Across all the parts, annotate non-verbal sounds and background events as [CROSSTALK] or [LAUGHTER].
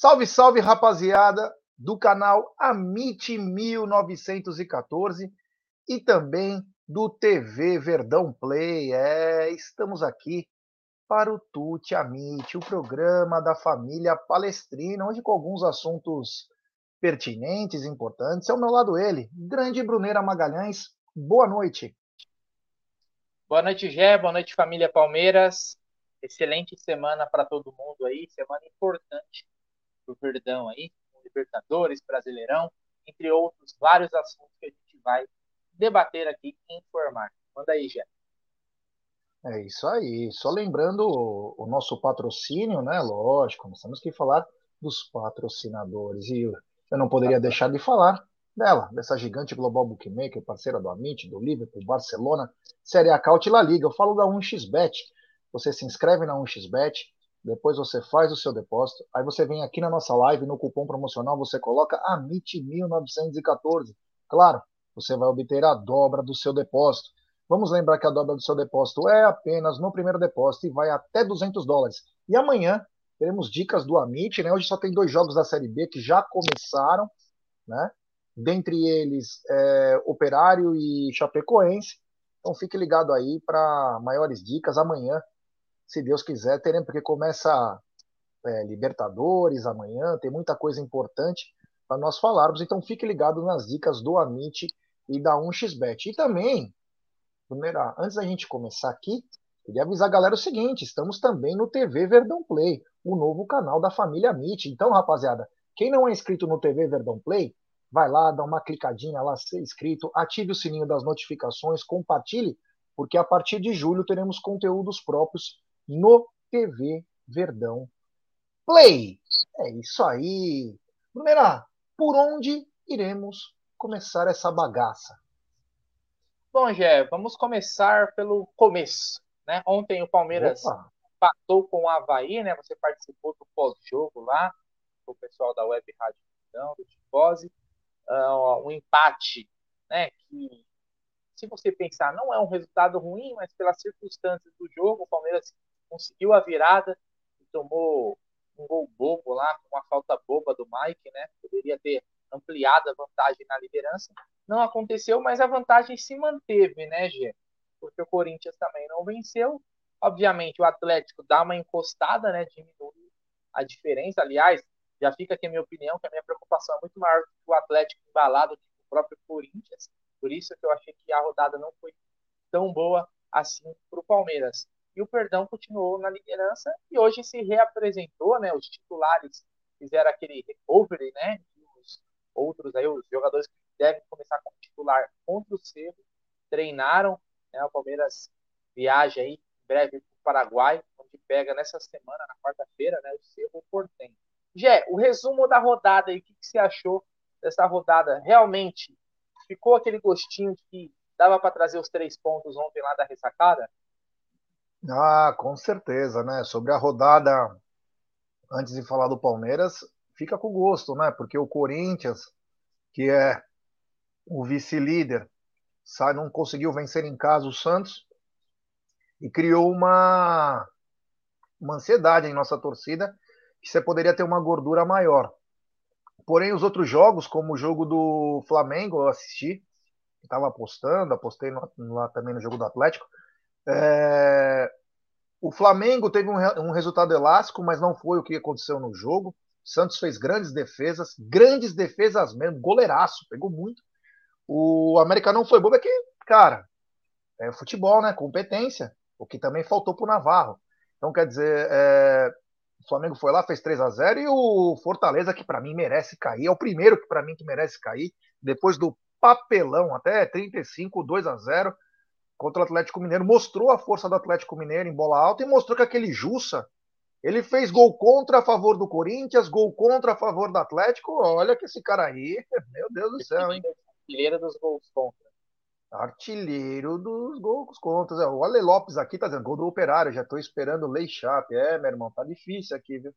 Salve, salve, rapaziada do canal Amit 1914 e também do TV Verdão Play. É, estamos aqui para o Tute Amit, o programa da família palestrina, onde com alguns assuntos pertinentes, importantes. Ao meu lado ele, grande Bruneira Magalhães. Boa noite. Boa noite, Gé. Boa noite, família Palmeiras. Excelente semana para todo mundo aí, semana importante para o Verdão aí, Libertadores, Brasileirão, entre outros vários assuntos que a gente vai debater aqui e informar. Manda aí, Gé. É isso aí. Só lembrando o, nosso patrocínio, né? Lógico, nós temos que falar dos patrocinadores. E eu não poderia deixar de falar dela, dessa gigante global bookmaker, parceira do Amit, do Liverpool, Barcelona, Série A Caut e La Liga. Eu falo da 1xBet. Você se inscreve na 1xBet, depois você faz o seu depósito, aí você vem aqui na nossa live, no cupom promocional, você coloca AMIT1914. Claro, você vai obter a dobra do seu depósito. Vamos lembrar que a dobra do seu depósito é apenas no primeiro depósito e vai até 200 dólares. E amanhã teremos dicas do Amit, né? Hoje só tem dois jogos da Série B que já começaram, né? Dentre eles, é, Operário e Chapecoense. Então fique ligado aí para maiores dicas. Amanhã se Deus quiser, teremos, porque começa é, Libertadores amanhã, tem muita coisa importante para nós falarmos, então fique ligado nas dicas do Amit e da 1xBet. E também, primeira, antes da gente começar aqui, queria avisar a galera o seguinte: estamos também no TV Verdão Play, o novo canal da família Amit. Então, rapaziada, quem não é inscrito no TV Verdão Play, vai lá, dá uma clicadinha lá, ser inscrito, ative o sininho das notificações, compartilhe, porque a partir de julho teremos conteúdos próprios no TV Verdão Play. É isso aí. Brunera, por onde iremos começar essa bagaça? Bom, Gé, vamos começar pelo começo. Né? Ontem o Palmeiras Opa. empatou com o Havaí, né? Você participou do pós-jogo lá, com o pessoal da Web Rádio Verdão, do Tifose. Uh, um empate, né? Que, se você pensar, não é um resultado ruim, mas pelas circunstâncias do jogo, o Palmeiras conseguiu a virada e tomou um gol bobo lá, com uma falta boba do Mike, né? Poderia ter ampliado a vantagem na liderança. Não aconteceu, mas a vantagem se manteve, né, Gê? Porque o Corinthians também não venceu. Obviamente, o Atlético dá uma encostada, né? Diminui a diferença. Aliás, já fica aqui a minha opinião, que a minha preocupação é muito maior que o Atlético embalado que o próprio Corinthians. Por isso que eu achei que a rodada não foi tão boa assim para o Palmeiras e o Perdão continuou na liderança e hoje se reapresentou, né? Os titulares fizeram aquele recovery, né? os outros aí, os jogadores que devem começar como titular contra o Cerro, treinaram, né? O Palmeiras viaja aí em breve para o Paraguai, onde pega nessa semana, na quarta-feira, né? O Cerro Portem. Gé, o resumo da rodada aí, o que, que você achou dessa rodada? Realmente ficou aquele gostinho de que dava para trazer os três pontos ontem lá da ressacada? Ah, com certeza, né? Sobre a rodada, antes de falar do Palmeiras, fica com gosto, né? Porque o Corinthians, que é o vice-líder, não conseguiu vencer em casa o Santos e criou uma, uma ansiedade em nossa torcida que você poderia ter uma gordura maior. Porém, os outros jogos, como o jogo do Flamengo, eu assisti, estava apostando, apostei no, lá também no jogo do Atlético. É, o Flamengo teve um, um, resultado elástico, mas não foi o que aconteceu no jogo. Santos fez grandes defesas, grandes defesas mesmo, goleiraço, pegou muito. O América não foi bobo, é que, cara, é futebol, né? Competência, o que também faltou para o Navarro. Então, quer dizer, é, o Flamengo foi lá, fez 3 a 0 e o Fortaleza, que para mim merece cair, é o primeiro que para mim que merece cair, depois do papelão, até 35, 2 a 0 contra o Atlético Mineiro, mostrou a força do Atlético Mineiro em bola alta e mostrou que aquele Jussa, ele fez gol contra a favor do Corinthians, gol contra a favor do Atlético. Olha que esse cara aí, [LAUGHS] meu Deus do céu, hein? Artilheiro dos gols contra. Artilheiro dos gols contra. É, o Ale Lopes aqui tá dizendo gol do Operário, já tô esperando o Lei Chape. É, meu irmão, tá difícil aqui, viu?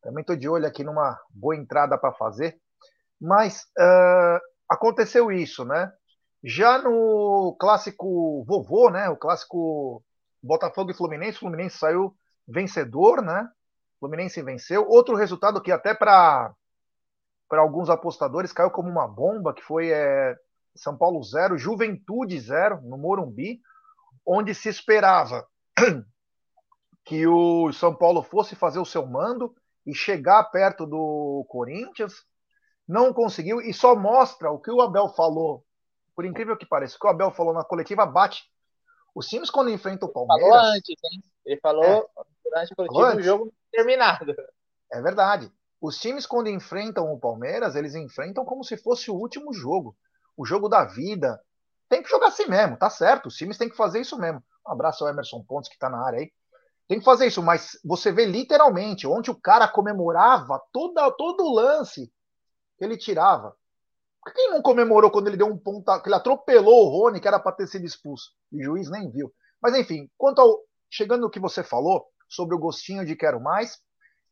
Também tô de olho aqui numa boa entrada para fazer. Mas uh, aconteceu isso, né? Já no clássico vovô, né? O clássico Botafogo e Fluminense, o Fluminense saiu vencedor, né? Fluminense venceu. Outro resultado que até para para alguns apostadores caiu como uma bomba, que foi é, São Paulo 0, Juventude 0, no Morumbi, onde se esperava [CLEARS THROAT] que o São Paulo fosse fazer o seu mando e chegar perto do Corinthians. Não conseguiu e só mostra o que o Abel falou. Por incrível que pareça, o que o Abel falou na coletiva bate. Os times, quando enfrentam o Palmeiras. Ele falou antes, hein? Ele falou é, durante a coletiva do jogo terminado. É verdade. Os times, quando enfrentam o Palmeiras, eles enfrentam como se fosse o último jogo. O jogo da vida. Tem que jogar assim mesmo, tá certo. Os times têm que fazer isso mesmo. Um abraço ao Emerson Pontes, que tá na área aí. Tem que fazer isso, mas você vê literalmente onde o cara comemorava toda, todo o lance que ele tirava. Por que ele não comemorou quando ele deu um ponta, que ele atropelou o Rony, que era para ter sido expulso? E o juiz nem viu. Mas enfim, quanto ao. Chegando no que você falou sobre o gostinho de quero mais,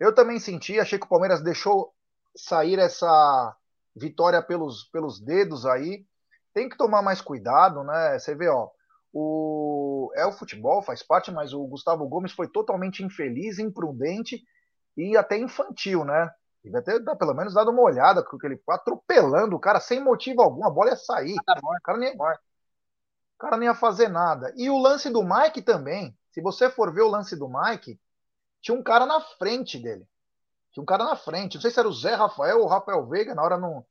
eu também senti, achei que o Palmeiras deixou sair essa vitória pelos, pelos dedos aí. Tem que tomar mais cuidado, né? Você vê, ó, o é o futebol, faz parte, mas o Gustavo Gomes foi totalmente infeliz, imprudente e até infantil, né? Devia ter pelo menos dado uma olhada, porque ele atropelando o cara sem motivo algum, a bola ia sair. O cara nem, o cara nem ia fazer nada. E o lance do Mike também. Se você for ver o lance do Mike, tinha um cara na frente dele. Tinha um cara na frente. Não sei se era o Zé Rafael ou o Rafael Veiga, na hora não.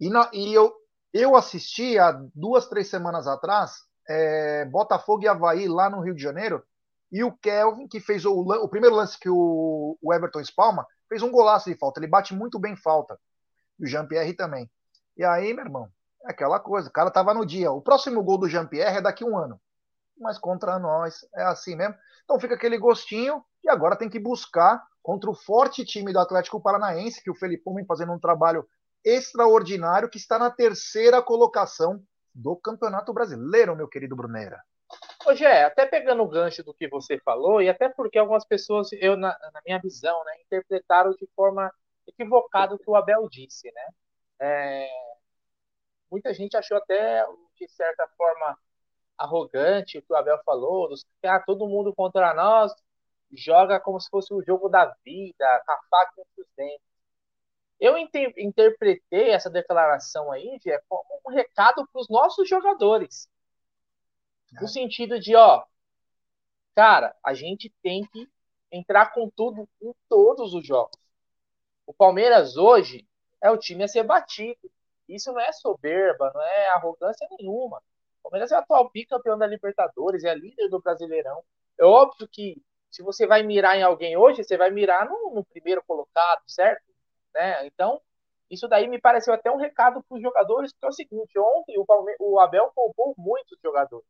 E, na, e eu, eu assisti há duas, três semanas atrás é, Botafogo e Havaí lá no Rio de Janeiro. E o Kelvin, que fez o, o primeiro lance que o, o Everton espalma, fez um golaço de falta. Ele bate muito bem falta. E o Jean-Pierre também. E aí, meu irmão, é aquela coisa. O cara tava no dia. O próximo gol do Jean-Pierre é daqui um ano. Mas contra nós é assim mesmo. Então fica aquele gostinho e agora tem que buscar contra o forte time do Atlético Paranaense, que o Felipão vem fazendo um trabalho extraordinário, que está na terceira colocação do Campeonato Brasileiro, meu querido Bruneira. Ô, Gé, até pegando o gancho do que você falou, e até porque algumas pessoas, eu na, na minha visão, né, interpretaram de forma equivocada o que o Abel disse, né? É, muita gente achou até, de certa forma, arrogante o que o Abel falou, dos, ah, todo mundo contra nós joga como se fosse o jogo da vida, com a faca entre os dentes. Eu inter interpretei essa declaração aí, Gé, como um recado para os nossos jogadores. No é. sentido de, ó, cara, a gente tem que entrar com tudo em todos os jogos. O Palmeiras hoje é o time a ser batido. Isso não é soberba, não é arrogância nenhuma. O Palmeiras é o atual bicampeão da Libertadores, é líder do Brasileirão. É óbvio que se você vai mirar em alguém hoje, você vai mirar no, no primeiro colocado, certo? Né? Então, isso daí me pareceu até um recado para os jogadores, porque é o seguinte, ontem o, Palme o Abel poupou muitos jogadores,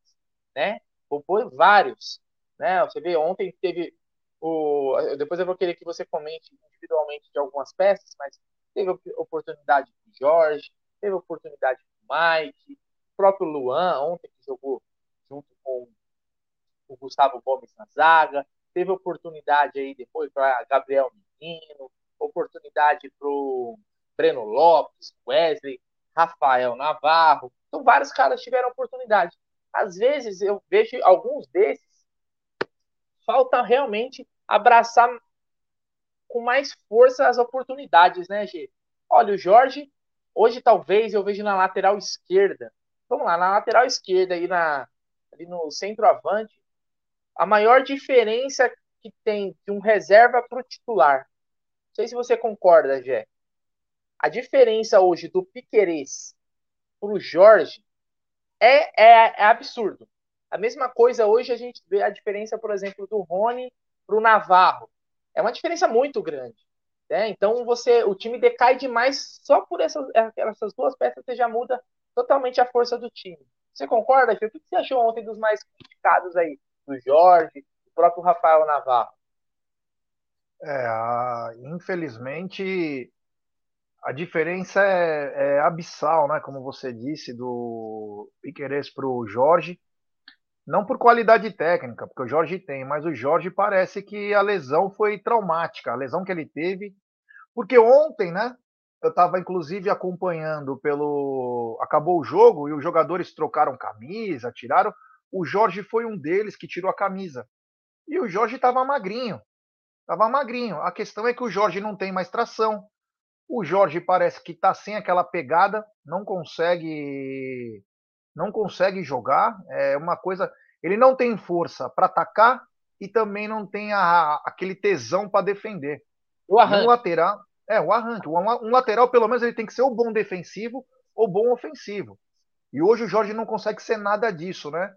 né? Poupou vários, né? Você vê, ontem teve o... Depois eu vou querer que você comente individualmente de algumas peças, mas teve oportunidade do Jorge, teve oportunidade do Mike, o próprio Luan, ontem que jogou junto com o Gustavo Gomes na zaga, teve oportunidade aí depois para Gabriel Menino, oportunidade para o Breno Lopes, Wesley, Rafael Navarro. Então, vários caras tiveram oportunidade. Às vezes, eu vejo alguns desses, falta realmente abraçar com mais força as oportunidades, né, G? Olha, o Jorge, hoje talvez eu vejo na lateral esquerda. Vamos lá, na lateral esquerda, aí na, ali no centroavante, a maior diferença que tem de um reserva para o titular sei se você concorda, Jé. A diferença hoje do Piquerez para o Jorge é, é, é, absurdo. A mesma coisa hoje a gente vê a diferença, por exemplo, do Rony para o Navarro. É uma diferença muito grande. Né? Então você, o time decai demais só por essas, essas duas peças você já muda totalmente a força do time. Você concorda, Gê? O que você achou ontem dos mais criticados aí? Do Jorge, do próprio Rafael Navarro? É, infelizmente a diferença é, é, abissal, né? Como você disse, do Piqueires para o Jorge. Não por qualidade técnica, porque o Jorge tem, mas o Jorge parece que a lesão foi traumática, a lesão que ele teve. Porque ontem, né? Eu estava inclusive acompanhando pelo. Acabou o jogo e os jogadores trocaram camisa, tiraram. O Jorge foi um deles que tirou a camisa. E o Jorge estava magrinho. Tava magrinho. A questão é que o Jorge não tem mais tração. O Jorge parece que tá sem aquela pegada, não consegue não consegue jogar. É uma coisa, ele não tem força para atacar e também não tem a, aquele tesão para defender. O arranque. Um lateral, é, o arranque. Um, um, lateral, pelo menos, ele tem que ser ou bom defensivo ou bom ofensivo. E hoje o Jorge não consegue ser nada disso, né?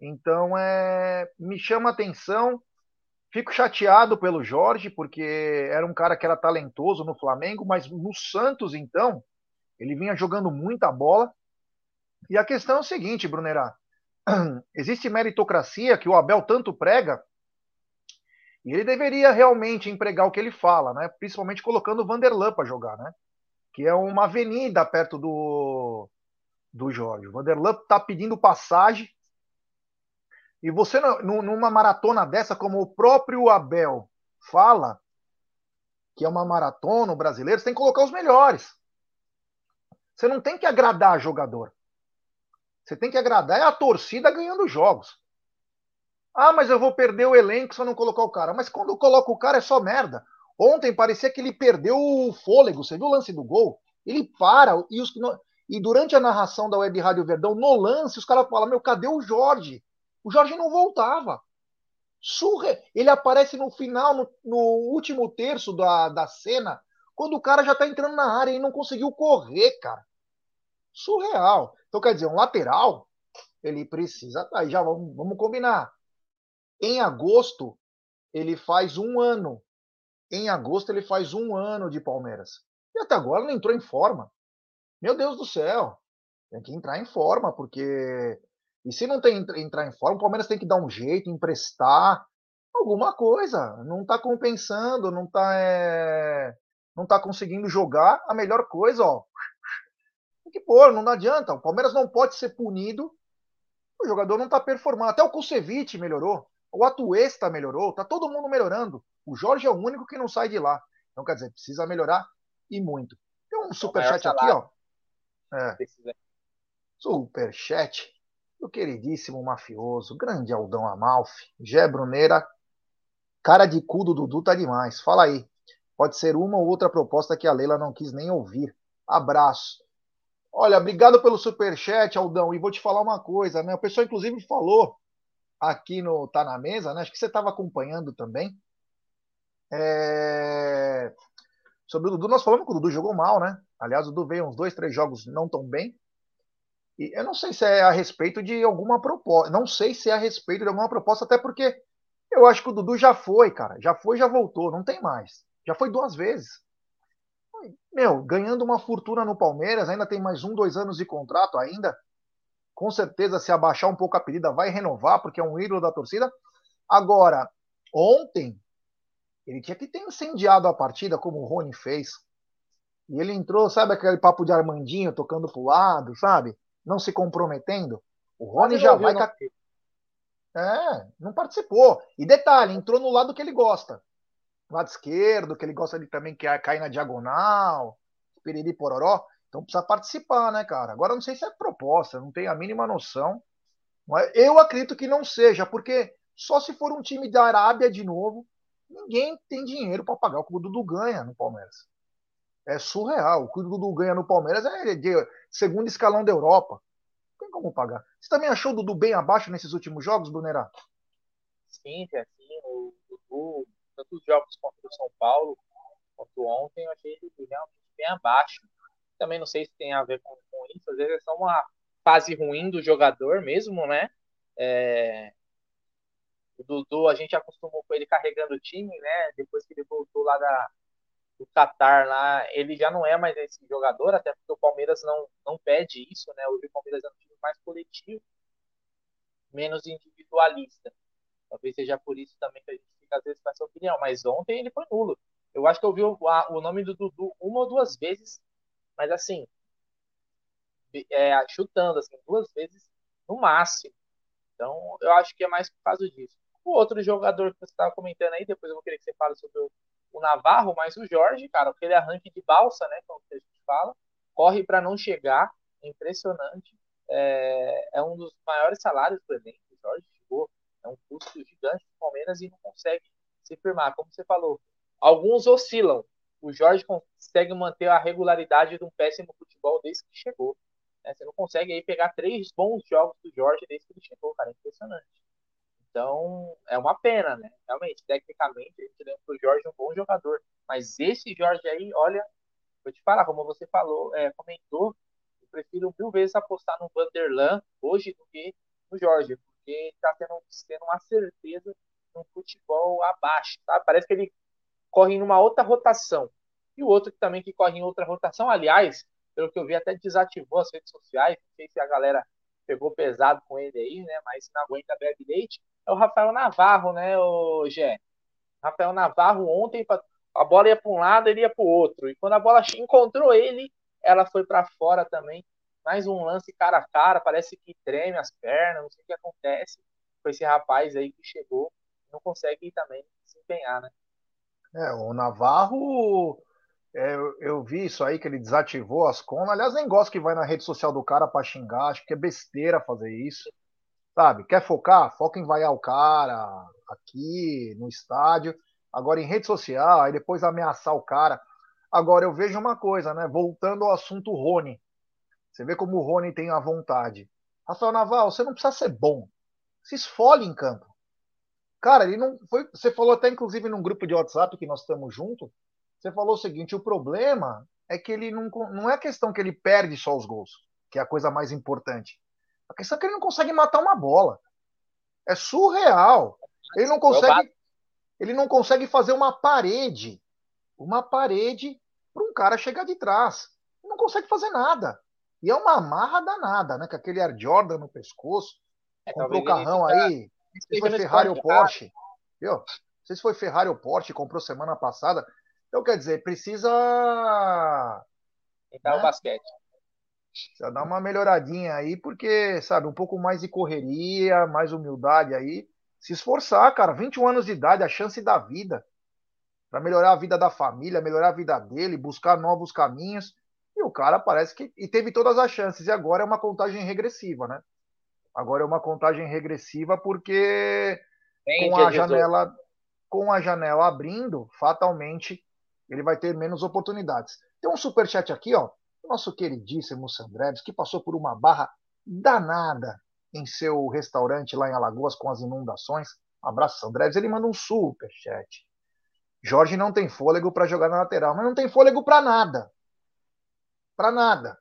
Então, é, me chama atenção. Fico chateado pelo Jorge, porque era um cara que era talentoso no Flamengo, mas no Santos, então, ele vinha jogando muita bola. E a questão é o seguinte, Brunerá. [CLEARS THROAT] Existe meritocracia que o Abel tanto prega, e ele deveria realmente empregar o que ele fala, né? Principalmente colocando o Vanderlan para jogar, né? Que é uma avenida perto do, do Jorge. O Vanderlan está pedindo passagem e você, numa maratona dessa, como o próprio Abel fala, que é uma maratona, o brasileiro, você tem que colocar os melhores. Você não tem que agradar jogador. Você tem que agradar é a torcida ganhando jogos. Ah, mas eu vou perder o elenco se eu não colocar o cara. Mas quando eu coloco o cara é só merda. Ontem parecia que ele perdeu o fôlego. Você viu o lance do gol? Ele para e, os, e durante a narração da Web Rádio Verdão, no lance, os caras falam: Meu, cadê o Jorge? O Jorge não voltava. Surre... Ele aparece no final, no, no último terço da, da cena, quando o cara já tá entrando na área e não conseguiu correr, cara. Surreal. Então, quer dizer, um lateral, ele precisa. Tá, aí já vamos, vamos combinar. Em agosto, ele faz um ano. Em agosto, ele faz um ano de Palmeiras. E até agora não entrou em forma. Meu Deus do céu. Tem que entrar em forma, porque e se não tem entrar em forma, o Palmeiras tem que dar um jeito, emprestar alguma coisa. Não está compensando, não está é, não tá conseguindo jogar. A melhor coisa, ó, tem que pôr, não adianta. O Palmeiras não pode ser punido. O jogador não está performando. Até o Kusevich melhorou. O Atuesta melhorou. Tá todo mundo melhorando. O Jorge é o único que não sai de lá. Então, quer dizer, precisa melhorar e muito. Tem um superchat aqui, ó. É. Superchat do queridíssimo mafioso, grande Aldão Amalfi, Gé Bruneira, cara de cu do Dudu tá demais. Fala aí. Pode ser uma ou outra proposta que a Leila não quis nem ouvir. Abraço. Olha, obrigado pelo superchat, Aldão. E vou te falar uma coisa, né? O pessoal, inclusive, falou aqui no Tá na Mesa, né? Acho que você estava acompanhando também. É... Sobre o Dudu, nós falamos que o Dudu jogou mal, né? Aliás, o Dudu veio uns dois, três jogos não tão bem. Eu não sei se é a respeito de alguma proposta. Não sei se é a respeito de alguma proposta, até porque eu acho que o Dudu já foi, cara. Já foi, já voltou. Não tem mais. Já foi duas vezes. Meu, ganhando uma fortuna no Palmeiras, ainda tem mais um, dois anos de contrato ainda. Com certeza, se abaixar um pouco a pedida, vai renovar, porque é um ídolo da torcida. Agora, ontem, ele tinha que ter incendiado a partida, como o Rony fez. E ele entrou, sabe aquele papo de Armandinho tocando pro lado, sabe? Não se comprometendo, o Rony já vai. Ca... É, não participou. E detalhe, entrou no lado que ele gosta. Lado esquerdo, que ele gosta de também que é cair na diagonal, piriri pororó. Então precisa participar, né, cara? Agora não sei se é proposta, não tenho a mínima noção. Mas eu acredito que não seja, porque só se for um time da Arábia de novo, ninguém tem dinheiro para pagar o que o Dudu ganha no Palmeiras é surreal. O que o Dudu ganha no Palmeiras é de segundo escalão da Europa. Não tem como pagar. Você também achou o Dudu bem abaixo nesses últimos jogos, Brunerá? Sim, sim. O Dudu, tanto os jogos contra o São Paulo quanto ontem, eu achei ele realmente bem abaixo. Também não sei se tem a ver com, com isso. Às vezes é só uma fase ruim do jogador mesmo, né? É... O Dudu, a gente acostumou com ele carregando o time, né? Depois que ele voltou lá da, do Qatar lá, ele já não é mais esse jogador, até porque o Palmeiras não, não pede isso, né? Hoje o Palmeiras é um time mais coletivo, menos individualista. Talvez seja por isso também que a gente fica às vezes com essa opinião, mas ontem ele foi nulo. Eu acho que eu vi o, a, o nome do Dudu uma ou duas vezes, mas assim, é, chutando, assim, duas vezes no máximo. Então, eu acho que é mais por causa disso. O outro jogador que você estava comentando aí, depois eu vou querer que você fale sobre o o Navarro, mas o Jorge, cara, aquele arranque de balsa, né, como a gente fala, corre para não chegar, é impressionante. É, é, um dos maiores salários do elenco, o Jorge chegou, é um custo gigante do Palmeiras e não consegue se firmar. Como você falou, alguns oscilam. O Jorge consegue manter a regularidade de um péssimo futebol desde que chegou. Né? Você não consegue aí pegar três bons jogos do Jorge desde que ele chegou, cara. É impressionante. Então, é uma pena, né? Realmente, tecnicamente, a gente lembra o Jorge é um bom jogador. Mas esse Jorge aí, olha, vou te falar, como você falou, é, comentou, eu prefiro mil vezes apostar no Vanderlan hoje do que no Jorge, porque está tendo, tendo uma certeza no futebol abaixo, tá? Parece que ele corre em uma outra rotação. E o outro também que corre em outra rotação, aliás, pelo que eu vi, até desativou as redes sociais, não sei se a galera pegou pesado com ele aí, né? Mas não aguenta bebe leite. É o Rafael Navarro, né, o Gé? Rafael Navarro ontem a bola ia para um lado, ele ia para o outro. E quando a bola encontrou ele, ela foi para fora também. Mais um lance cara a cara, parece que treme as pernas, não sei o que acontece com esse rapaz aí que chegou, não consegue também desempenhar, né? É, o Navarro, é, eu, eu, vi isso aí, que ele desativou as contas. Aliás, nem gosto que vai na rede social do cara para xingar, acho que é besteira fazer isso. Sabe, quer focar? Foca em vaiar o cara aqui, no estádio. Agora, em rede social, aí depois ameaçar o cara. Agora, eu vejo uma coisa, né? Voltando ao assunto Rony. Você vê como o Rony tem a vontade. Rafael Naval, você não precisa ser bom. Se esfole em campo. Cara, ele não foi. Você falou até, inclusive, num grupo de WhatsApp que nós estamos juntos. Você falou o seguinte: o problema é que ele não, não é a questão que ele perde só os gols, que é a coisa mais importante. A questão é que ele não consegue matar uma bola. É surreal. Ele não consegue ele não consegue fazer uma parede, uma parede para um cara chegar de trás. Ele não consegue fazer nada. E é uma amarra danada, né? Com aquele Air Jordan no pescoço. É, comprou o carrão aí. Não sei se foi Ferrari ou Porsche. Viu? Não sei se foi Ferrari ou Porsche, comprou semana passada. Então, quer dizer, precisa. Então, né? o basquete. Precisa dar uma melhoradinha aí, porque, sabe, um pouco mais de correria, mais humildade aí se esforçar, cara. 21 anos de idade, a chance da vida. Para melhorar a vida da família, melhorar a vida dele, buscar novos caminhos. E o cara parece que. E teve todas as chances. E agora é uma contagem regressiva, né? Agora é uma contagem regressiva porque com a janela com a janela abrindo, fatalmente ele vai ter menos oportunidades. Tem um super chat aqui, ó, nosso queridíssimo Sandreves, que passou por uma barra danada em seu restaurante lá em Alagoas com as inundações. abraço, Andrés. Ele manda um super chat. Jorge não tem fôlego para jogar na lateral, mas não tem fôlego para nada. Para nada.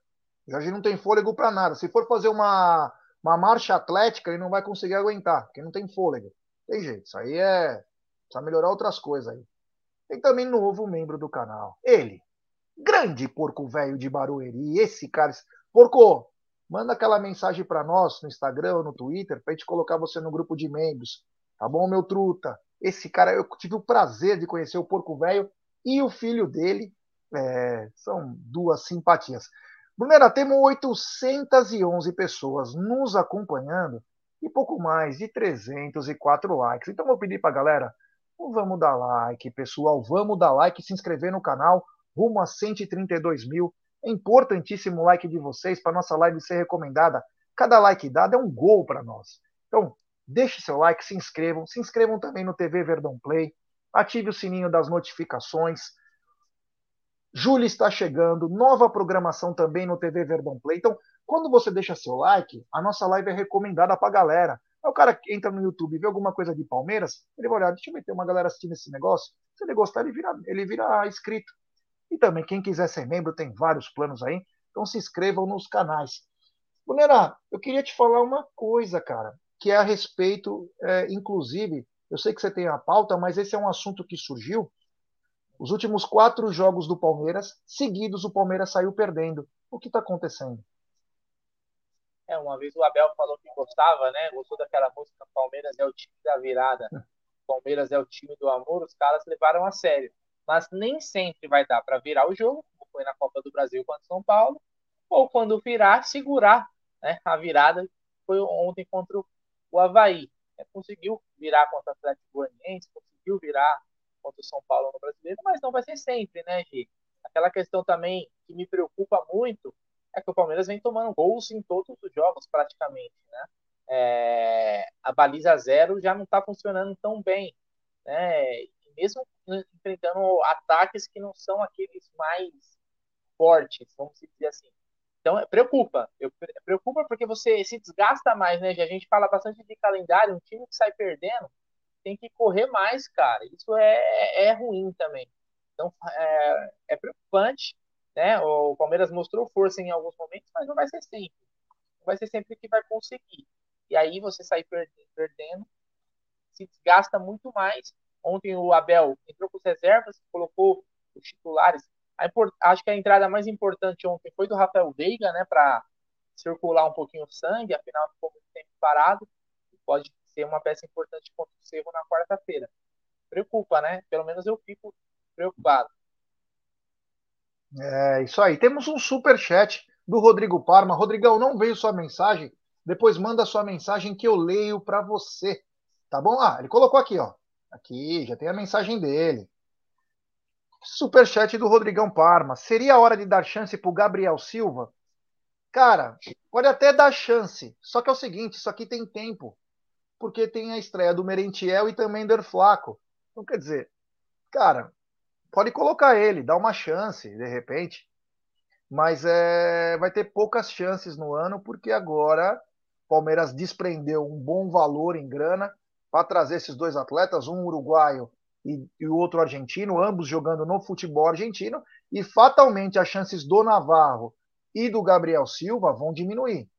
Jorge não tem fôlego para nada. Se for fazer uma, uma marcha atlética, ele não vai conseguir aguentar, porque não tem fôlego. Tem jeito. Isso aí é. Precisa melhorar outras coisas aí. Tem também novo membro do canal. Ele. Grande porco velho de Barueri. Esse cara. Porco, manda aquela mensagem para nós no Instagram no Twitter para a gente colocar você no grupo de membros. Tá bom, meu truta? Esse cara, eu tive o prazer de conhecer o Porco Velho e o filho dele. É, são duas simpatias. Brunera, temos 811 pessoas nos acompanhando e pouco mais de 304 likes. Então, vou pedir para a galera, vamos dar like, pessoal, vamos dar like, se inscrever no canal, rumo a 132 mil é importantíssimo o like de vocês para nossa live ser recomendada. Cada like dado é um gol para nós. Então, deixe seu like, se inscrevam. Se inscrevam também no TV Verdão Play. Ative o sininho das notificações. Júlia está chegando, nova programação também no TV Verdão Play. Então, quando você deixa seu like, a nossa live é recomendada para a galera. Aí o cara entra no YouTube e vê alguma coisa de Palmeiras, ele vai olhar, deixa eu ver, tem uma galera assistindo esse negócio. Se ele gostar, ele vira, ele vira inscrito. E também, quem quiser ser membro, tem vários planos aí. Então se inscrevam nos canais. Bonera, eu queria te falar uma coisa, cara, que é a respeito, é, inclusive, eu sei que você tem a pauta, mas esse é um assunto que surgiu. Os últimos quatro jogos do Palmeiras, seguidos, o Palmeiras saiu perdendo. O que está acontecendo? É, uma vez o Abel falou que gostava, né? Gostou daquela música Palmeiras é o time da virada, Palmeiras é o time do amor. Os caras levaram a sério mas nem sempre vai dar para virar o jogo, como foi na Copa do Brasil contra São Paulo, ou quando virar, segurar né, a virada, foi ontem contra o Havaí. É, conseguiu virar contra o Atlético Goianiense, conseguiu virar contra o São Paulo no Brasileiro, mas não vai ser sempre, né, Gi? Aquela questão também que me preocupa muito é que o Palmeiras vem tomando gols em todos os jogos, praticamente, né? É, a baliza zero já não está funcionando tão bem, né? mesmo enfrentando ataques que não são aqueles mais fortes, vamos dizer assim. Então, preocupa. Eu, preocupa porque você se desgasta mais, né? A gente fala bastante de calendário, um time que sai perdendo tem que correr mais, cara. Isso é, é ruim também. Então, é, é preocupante, né? O Palmeiras mostrou força em alguns momentos, mas não vai ser sempre. Não vai ser sempre que vai conseguir. E aí você sai perdendo, se desgasta muito mais. Ontem o Abel entrou com as reservas, colocou os titulares acho que a entrada mais importante ontem foi do Rafael Veiga, né, para circular um pouquinho o sangue, afinal ficou muito tempo parado, pode ser uma peça importante contra o Cerro na quarta-feira. Preocupa, né? Pelo menos eu fico preocupado. É isso aí. Temos um super chat do Rodrigo Parma. Rodrigão, não veio sua mensagem? Depois manda sua mensagem que eu leio para você. Tá bom? Ah, ele colocou aqui, ó. Aqui, já tem a mensagem dele. Superchat do Rodrigão Parma. Seria a hora de dar chance para o Gabriel Silva? Cara, pode até dar chance. Só que é o seguinte: isso aqui tem tempo. Porque tem a estreia do Merentiel e também do Flaco. Então, quer dizer, cara, pode colocar ele, dá uma chance, de repente. Mas é, vai ter poucas chances no ano, porque agora o Palmeiras desprendeu um bom valor em grana para trazer esses dois atletas, um uruguaio e, e o outro argentino, ambos jogando no futebol argentino, e fatalmente as chances do Navarro e do Gabriel Silva vão diminuir.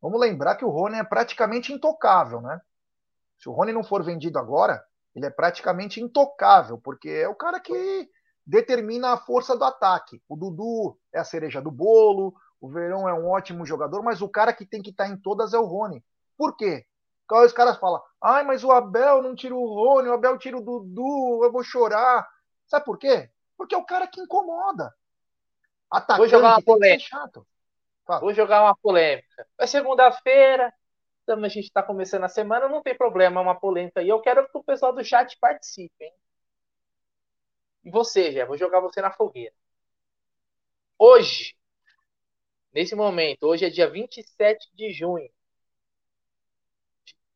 Vamos lembrar que o Rony é praticamente intocável, né? Se o Rony não for vendido agora, ele é praticamente intocável, porque é o cara que determina a força do ataque. O Dudu é a cereja do bolo, o Verão é um ótimo jogador, mas o cara que tem que estar em todas é o Rony. Por quê? Então os caras falam, ai, mas o Abel não tira o Rony, o Abel tira o Dudu, eu vou chorar. Sabe por quê? Porque é o cara que incomoda. Atacante vou jogar uma polêmica. Vou jogar uma polêmica. É segunda-feira, então a gente está começando a semana, não tem problema, é uma polêmica. E eu quero que o pessoal do chat participe, hein? E você, já vou jogar você na fogueira. Hoje, nesse momento, hoje é dia 27 de junho.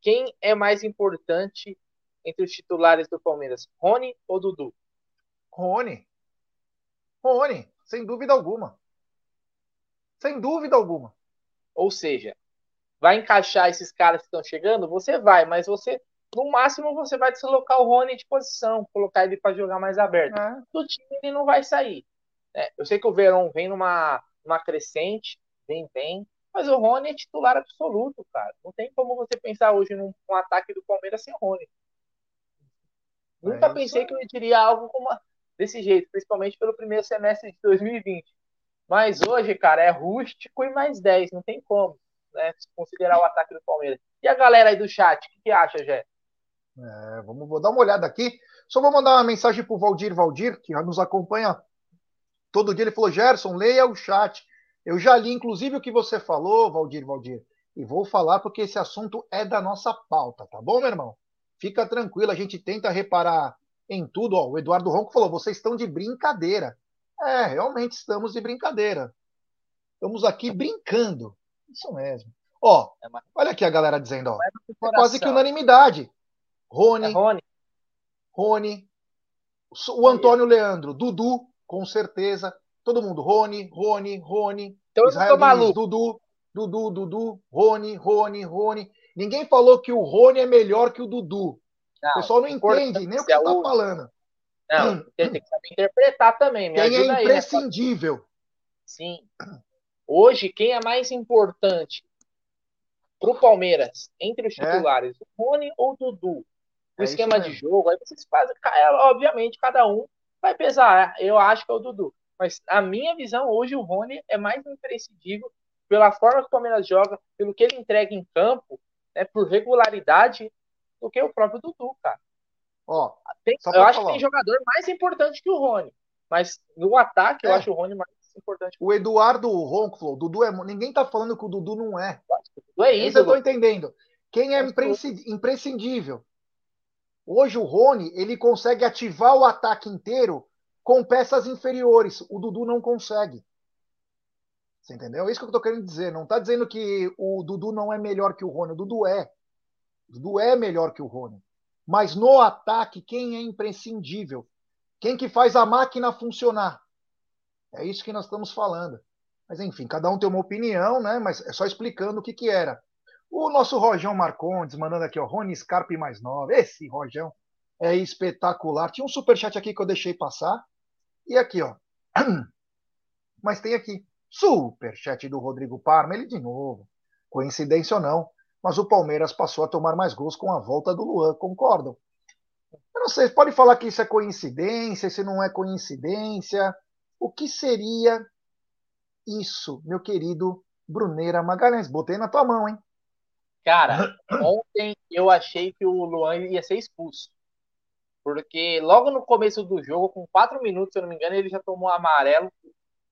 Quem é mais importante entre os titulares do Palmeiras, Rony ou Dudu? Rony. Rony, sem dúvida alguma. Sem dúvida alguma. Ou seja, vai encaixar esses caras que estão chegando? Você vai, mas você, no máximo, você vai deslocar o Rony de posição, colocar ele para jogar mais aberto. É. Do time ele não vai sair. É, eu sei que o Verão vem numa, numa crescente, vem bem, mas o Rony é titular absoluto, cara. Não tem como você pensar hoje num, num ataque do Palmeiras sem Rony. Nunca é pensei que eu diria algo como desse jeito, principalmente pelo primeiro semestre de 2020. Mas hoje, cara, é rústico e mais 10, não tem como, né? Considerar o ataque do Palmeiras. E a galera aí do chat, o que, que acha, Jé? É, vamos vou dar uma olhada aqui. Só vou mandar uma mensagem pro Valdir Valdir, que nos acompanha todo dia. Ele falou: Gerson, leia o chat. Eu já li, inclusive, o que você falou, Valdir, Valdir, e vou falar porque esse assunto é da nossa pauta, tá bom, meu irmão? Fica tranquilo, a gente tenta reparar em tudo. Ó, o Eduardo Ronco falou: vocês estão de brincadeira. É, realmente estamos de brincadeira. Estamos aqui brincando. Isso mesmo. Ó, é olha aqui a galera dizendo, ó. É quase que unanimidade. Rony, é Rony. Rony, o Antônio Leandro, Dudu, com certeza. Todo mundo, Rony, Rony, Rony. Então Israel Diniz, Dudu, Dudu, Dudu, Rony, Rony, Rony. Ninguém falou que o Rony é melhor que o Dudu. Não, o pessoal não entende nem o que você está falando. Não, tem que saber interpretar também. Me quem é imprescindível. Aí, né? Sim. Hoje, quem é mais importante para o Palmeiras entre os é. titulares, é. o Rony ou o Dudu? O é esquema de jogo, aí vocês fazem, obviamente, cada um vai pesar. Eu acho que é o Dudu. Mas a minha visão hoje, o Rony é mais imprescindível pela forma que o Palmeiras joga, pelo que ele entrega em campo, né, por regularidade, do que o próprio Dudu, cara. Ó, tem, eu acho falar. que tem jogador mais importante que o Rony. Mas no ataque, é. eu acho o Rony mais importante. O Eduardo Ronco falou: Dudu é. Ninguém tá falando que o Dudu não é. O Dudu é isso. Eu tô entendendo. Quem é imprescindível? Hoje o Rony ele consegue ativar o ataque inteiro com peças inferiores. O Dudu não consegue. Você entendeu? É isso que eu estou querendo dizer. Não está dizendo que o Dudu não é melhor que o Rony. O Dudu é. O Dudu é melhor que o Rony. Mas no ataque, quem é imprescindível? Quem que faz a máquina funcionar? É isso que nós estamos falando. Mas enfim, cada um tem uma opinião, né? Mas é só explicando o que que era. O nosso Rojão Marcondes, mandando aqui, ó, Rony Scarpe mais nove. Esse Rojão é espetacular. Tinha um superchat aqui que eu deixei passar. E aqui, ó. [CLEARS THROAT] Mas tem aqui, superchat do Rodrigo Parma, ele de novo. Coincidência ou não, mas o Palmeiras passou a tomar mais gols com a volta do Luan, concordam? Eu não sei, pode falar que isso é coincidência, se não é coincidência. O que seria isso, meu querido Bruneira Magalhães? Botei na tua mão, hein? Cara, ontem eu achei que o Luan ia ser expulso. Porque logo no começo do jogo, com quatro minutos, se eu não me engano, ele já tomou amarelo,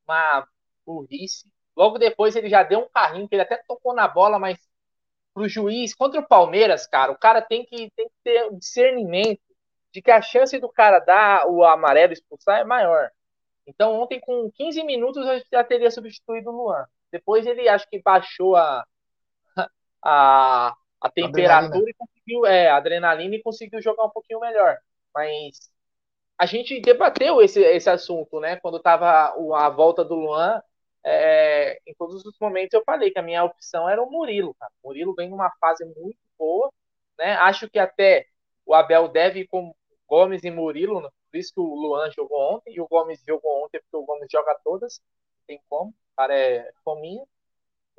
uma burrice. Logo depois ele já deu um carrinho, que ele até tocou na bola, mas pro juiz, contra o Palmeiras, cara, o cara tem que, tem que ter um discernimento de que a chance do cara dar o amarelo expulsar é maior. Então ontem, com 15 minutos, eu já teria substituído o Luan. Depois ele acho que baixou a, [LAUGHS] a, a temperatura adrenalina. e conseguiu, é, a adrenalina e conseguiu jogar um pouquinho melhor. Mas a gente debateu esse, esse assunto, né? Quando tava a volta do Luan, é, em todos os momentos eu falei que a minha opção era o Murilo, cara. O Murilo vem numa fase muito boa, né? Acho que até o Abel deve ir com Gomes e Murilo, por isso que o Luan jogou ontem, e o Gomes jogou ontem porque o Gomes joga todas, não tem como, o cara é fominha.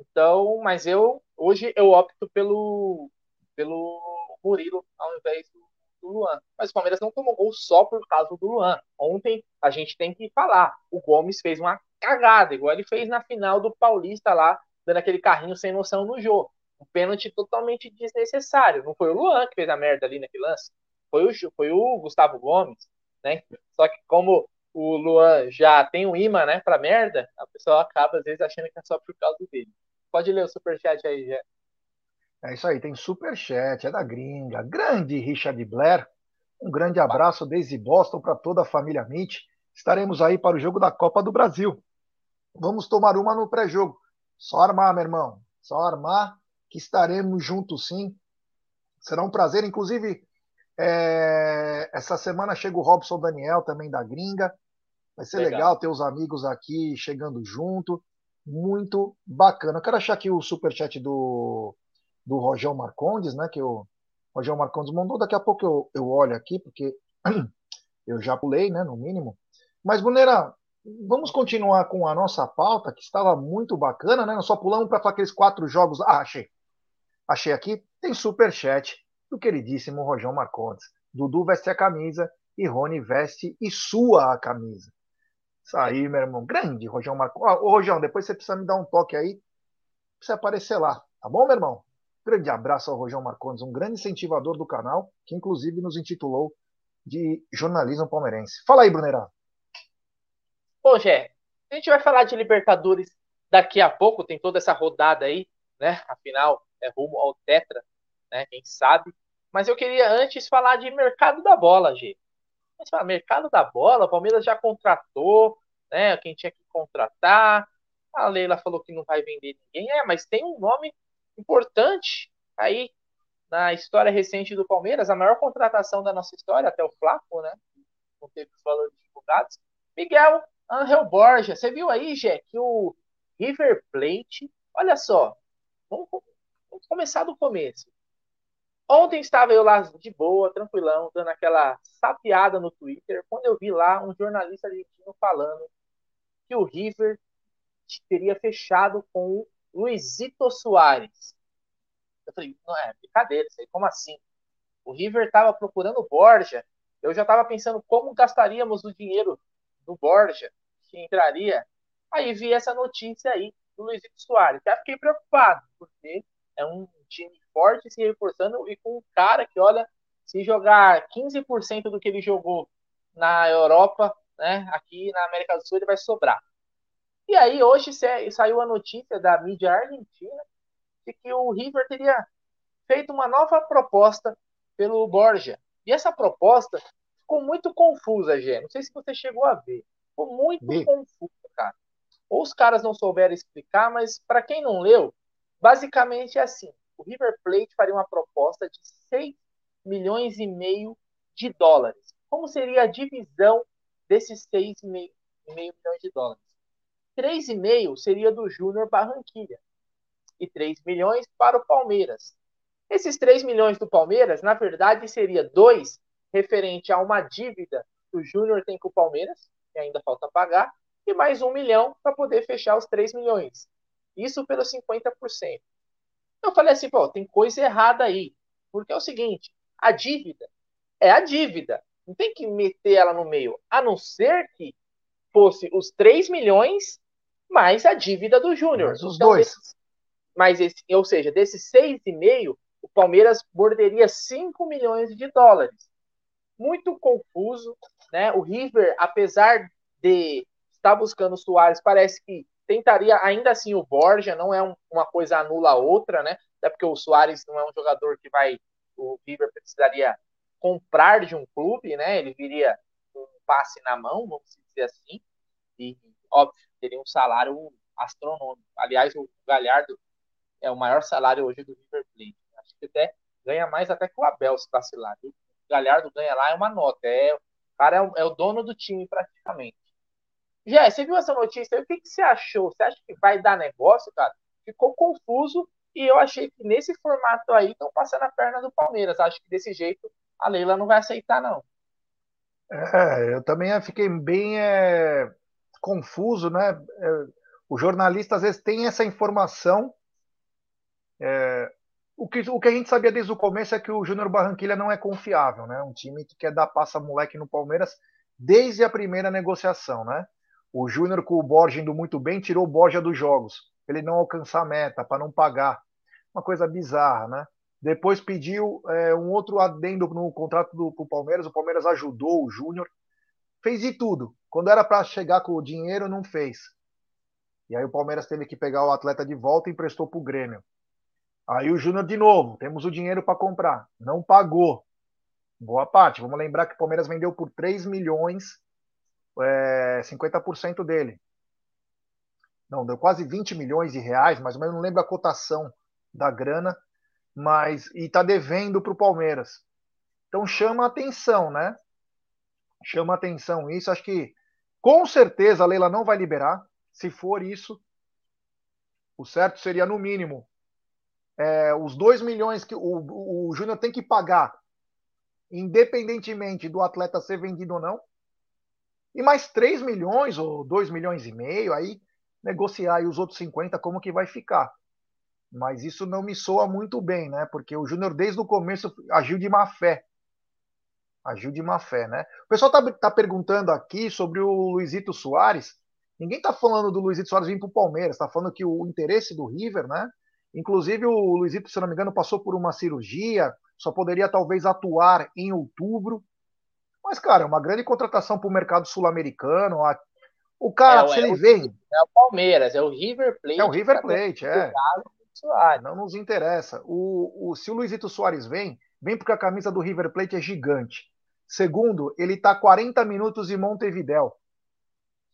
Então, mas eu hoje eu opto pelo pelo Murilo ao invés do, do, Luan. Mas o Palmeiras não tomou gol só por causa do Luan. Ontem a gente tem que falar, o Gomes fez uma cagada, igual ele fez na final do Paulista lá, dando aquele carrinho sem noção no jogo. Um pênalti totalmente desnecessário. Não foi o Luan que fez a merda ali naquele lance. Foi o, foi o Gustavo Gomes, né? Só que como o Luan já tem um imã, né, pra merda, a pessoa acaba às vezes achando que é só por causa dele. Pode ler o superchat aí, já. É isso aí, tem superchat, é da gringa. Grande Richard Blair. Um grande abraço desde Boston para toda a família Mitch. Estaremos aí para o jogo da Copa do Brasil. Vamos tomar uma no pré-jogo. Só armar, meu irmão. Só armar que estaremos juntos sim. Será um prazer. Inclusive, é... essa semana chega o Robson Daniel, também da gringa. Vai ser legal. legal ter os amigos aqui chegando junto muito bacana. Eu quero achar aqui o superchat do, do Rogel Marcondes, né? Que o Rogel Marcondes mandou. Daqui a pouco eu, eu olho aqui, porque [CLEARS THROAT] eu já pulei, né? No mínimo. Mas, Brunera, vamos continuar com a nossa pauta, que estava muito bacana, né? Nós só pulamos para aqueles quatro jogos. Ah, achei. Achei aqui. Tem superchat do queridíssimo Rojão Marcondes. Dudu veste a camisa e Rony veste e sua a camisa. Isso aí, meu irmão. Grande, Rojão Marco. ô, Rojão, depois você precisa me dar um toque aí. Precisa aparecer lá. Tá bom, meu irmão? Grande abraço ao Rojão Marcondes, um grande incentivador do canal, que inclusive nos intitulou de jornalismo palmeirense. Fala aí, Brunerá. Bom, Gé, a gente vai falar de Libertadores daqui a pouco, tem toda essa rodada aí, né? Afinal, é rumo ao Tetra, né? Quem sabe. Mas eu queria antes falar de mercado da bola, Gê. Mas fala, mercado da bola, o Palmeiras já contratou, né? Quem tinha que contratar. A Leila falou que não vai vender ninguém. É, mas tem um nome importante aí na história recente do Palmeiras, a maior contratação da nossa história, até o Flaco, né? Não teve os valores divulgados. Miguel Angel Borja. Você viu aí, Jé, que o River Plate, olha só, vamos, vamos começar do começo. Ontem estava eu lá de boa, tranquilão, dando aquela sapiada no Twitter, quando eu vi lá um jornalista argentino falando que o River teria fechado com o Luizito Soares. Eu falei, não é brincadeira, isso aí, como assim? O River estava procurando o Borja. Eu já estava pensando como gastaríamos o dinheiro do Borja, que entraria. Aí vi essa notícia aí do Luizito Soares. Já fiquei preocupado, porque é um time forte se reforçando e com um cara que, olha, se jogar 15% do que ele jogou na Europa, né, aqui na América do Sul, ele vai sobrar. E aí, hoje saiu a notícia da mídia argentina de que o River teria feito uma nova proposta pelo Borja. E essa proposta ficou muito confusa, Gê. Não sei se você chegou a ver. Ficou muito confusa, cara. Ou os caras não souberam explicar, mas para quem não leu, basicamente é assim: o River Plate faria uma proposta de 6 milhões e meio de dólares. Como seria a divisão desses 6,5 milhões de dólares? 3,5 seria do Júnior Barranquilha e 3 milhões para o Palmeiras. Esses 3 milhões do Palmeiras, na verdade, seria 2 referente a uma dívida que o Júnior tem com o Palmeiras, que ainda falta pagar, e mais um milhão para poder fechar os 3 milhões. Isso pelos 50%. Eu falei assim, pô, tem coisa errada aí. Porque é o seguinte, a dívida é a dívida. Não tem que meter ela no meio. A não ser que fosse os 3 milhões mais a dívida do Júnior. Os então, dois. Mas esse, ou seja, desses 6,5, o Palmeiras morderia 5 milhões de dólares. Muito confuso, né? O River, apesar de estar buscando o Soares, parece que tentaria ainda assim o Borja, não é um, uma coisa anula a outra, né? Até porque o Soares não é um jogador que vai. O River precisaria comprar de um clube, né? Ele viria com um passe na mão, vamos dizer assim. E, óbvio, teria um salário astronômico. Aliás, o Galhardo é o maior salário hoje do River Plate. Acho que até ganha mais até que o Abel se vacilar. O Galhardo ganha lá é uma nota. É, o cara é é o dono do time praticamente. Jé, você viu essa notícia? O que, que você achou? Você acha que vai dar negócio, cara? Ficou confuso e eu achei que nesse formato aí estão passando a perna do Palmeiras. Acho que desse jeito a Leila não vai aceitar, não. É, eu também fiquei bem é, confuso, né? É, o jornalista às vezes tem essa informação. É, o, que, o que a gente sabia desde o começo é que o Júnior Barranquilha não é confiável, né? Um time que quer dar passa moleque no Palmeiras desde a primeira negociação, né? O Júnior com o Borja indo muito bem, tirou o Borja dos jogos, ele não alcançar a meta, para não pagar. Uma coisa bizarra, né? Depois pediu é, um outro adendo no contrato do pro Palmeiras. O Palmeiras ajudou o Júnior. Fez de tudo. Quando era para chegar com o dinheiro, não fez. E aí o Palmeiras teve que pegar o atleta de volta e emprestou para o Grêmio. Aí o Júnior de novo, temos o dinheiro para comprar. Não pagou. Boa parte. Vamos lembrar que o Palmeiras vendeu por 3 milhões é, 50% dele. Não, deu quase 20 milhões de reais, mas eu não lembro a cotação da grana, mas e está devendo para o Palmeiras. Então chama atenção, né? Chama atenção isso. Acho que com certeza a Leila não vai liberar. Se for isso, o certo seria no mínimo é, os 2 milhões que o, o Júnior tem que pagar, independentemente do atleta ser vendido ou não, e mais 3 milhões ou 2 milhões e meio, aí negociar e os outros 50, como que vai ficar. Mas isso não me soa muito bem, né? Porque o Júnior, desde o começo, agiu de má fé. Agiu de má fé, né? O pessoal tá, tá perguntando aqui sobre o Luizito Soares. Ninguém tá falando do Luizito Soares vir pro Palmeiras, tá falando que o interesse do River, né? Inclusive, o Luizito, se não me engano, passou por uma cirurgia, só poderia talvez atuar em outubro. Mas, cara, é uma grande contratação para o mercado sul-americano. O cara, é, se ele é vem. É o Palmeiras, é o River Plate. É o River Plate, é. Não nos interessa. O, o, se o Luizito Soares vem, vem porque a camisa do River Plate é gigante. Segundo, ele está 40 minutos em Montevidéu.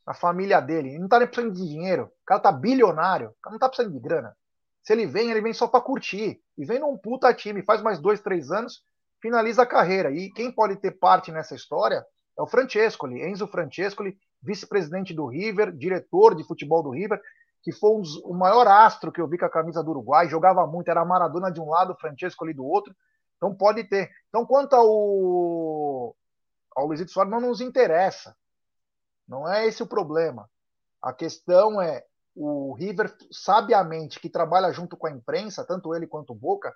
A família dele. Ele não está nem precisando de dinheiro. O cara tá bilionário. O cara não está precisando de grana. Se ele vem, ele vem só para curtir. E vem num puta time. Faz mais dois, três anos finaliza a carreira. E quem pode ter parte nessa história é o Francescoli, Enzo Francescoli, vice-presidente do River, diretor de futebol do River, que foi um dos, o maior astro que eu vi com a camisa do Uruguai, jogava muito, era Maradona de um lado, Francescoli do outro. Então pode ter. Então, quanto ao, ao Luizito Soares, não nos interessa. Não é esse o problema. A questão é o River, sabiamente, que trabalha junto com a imprensa, tanto ele quanto o Boca,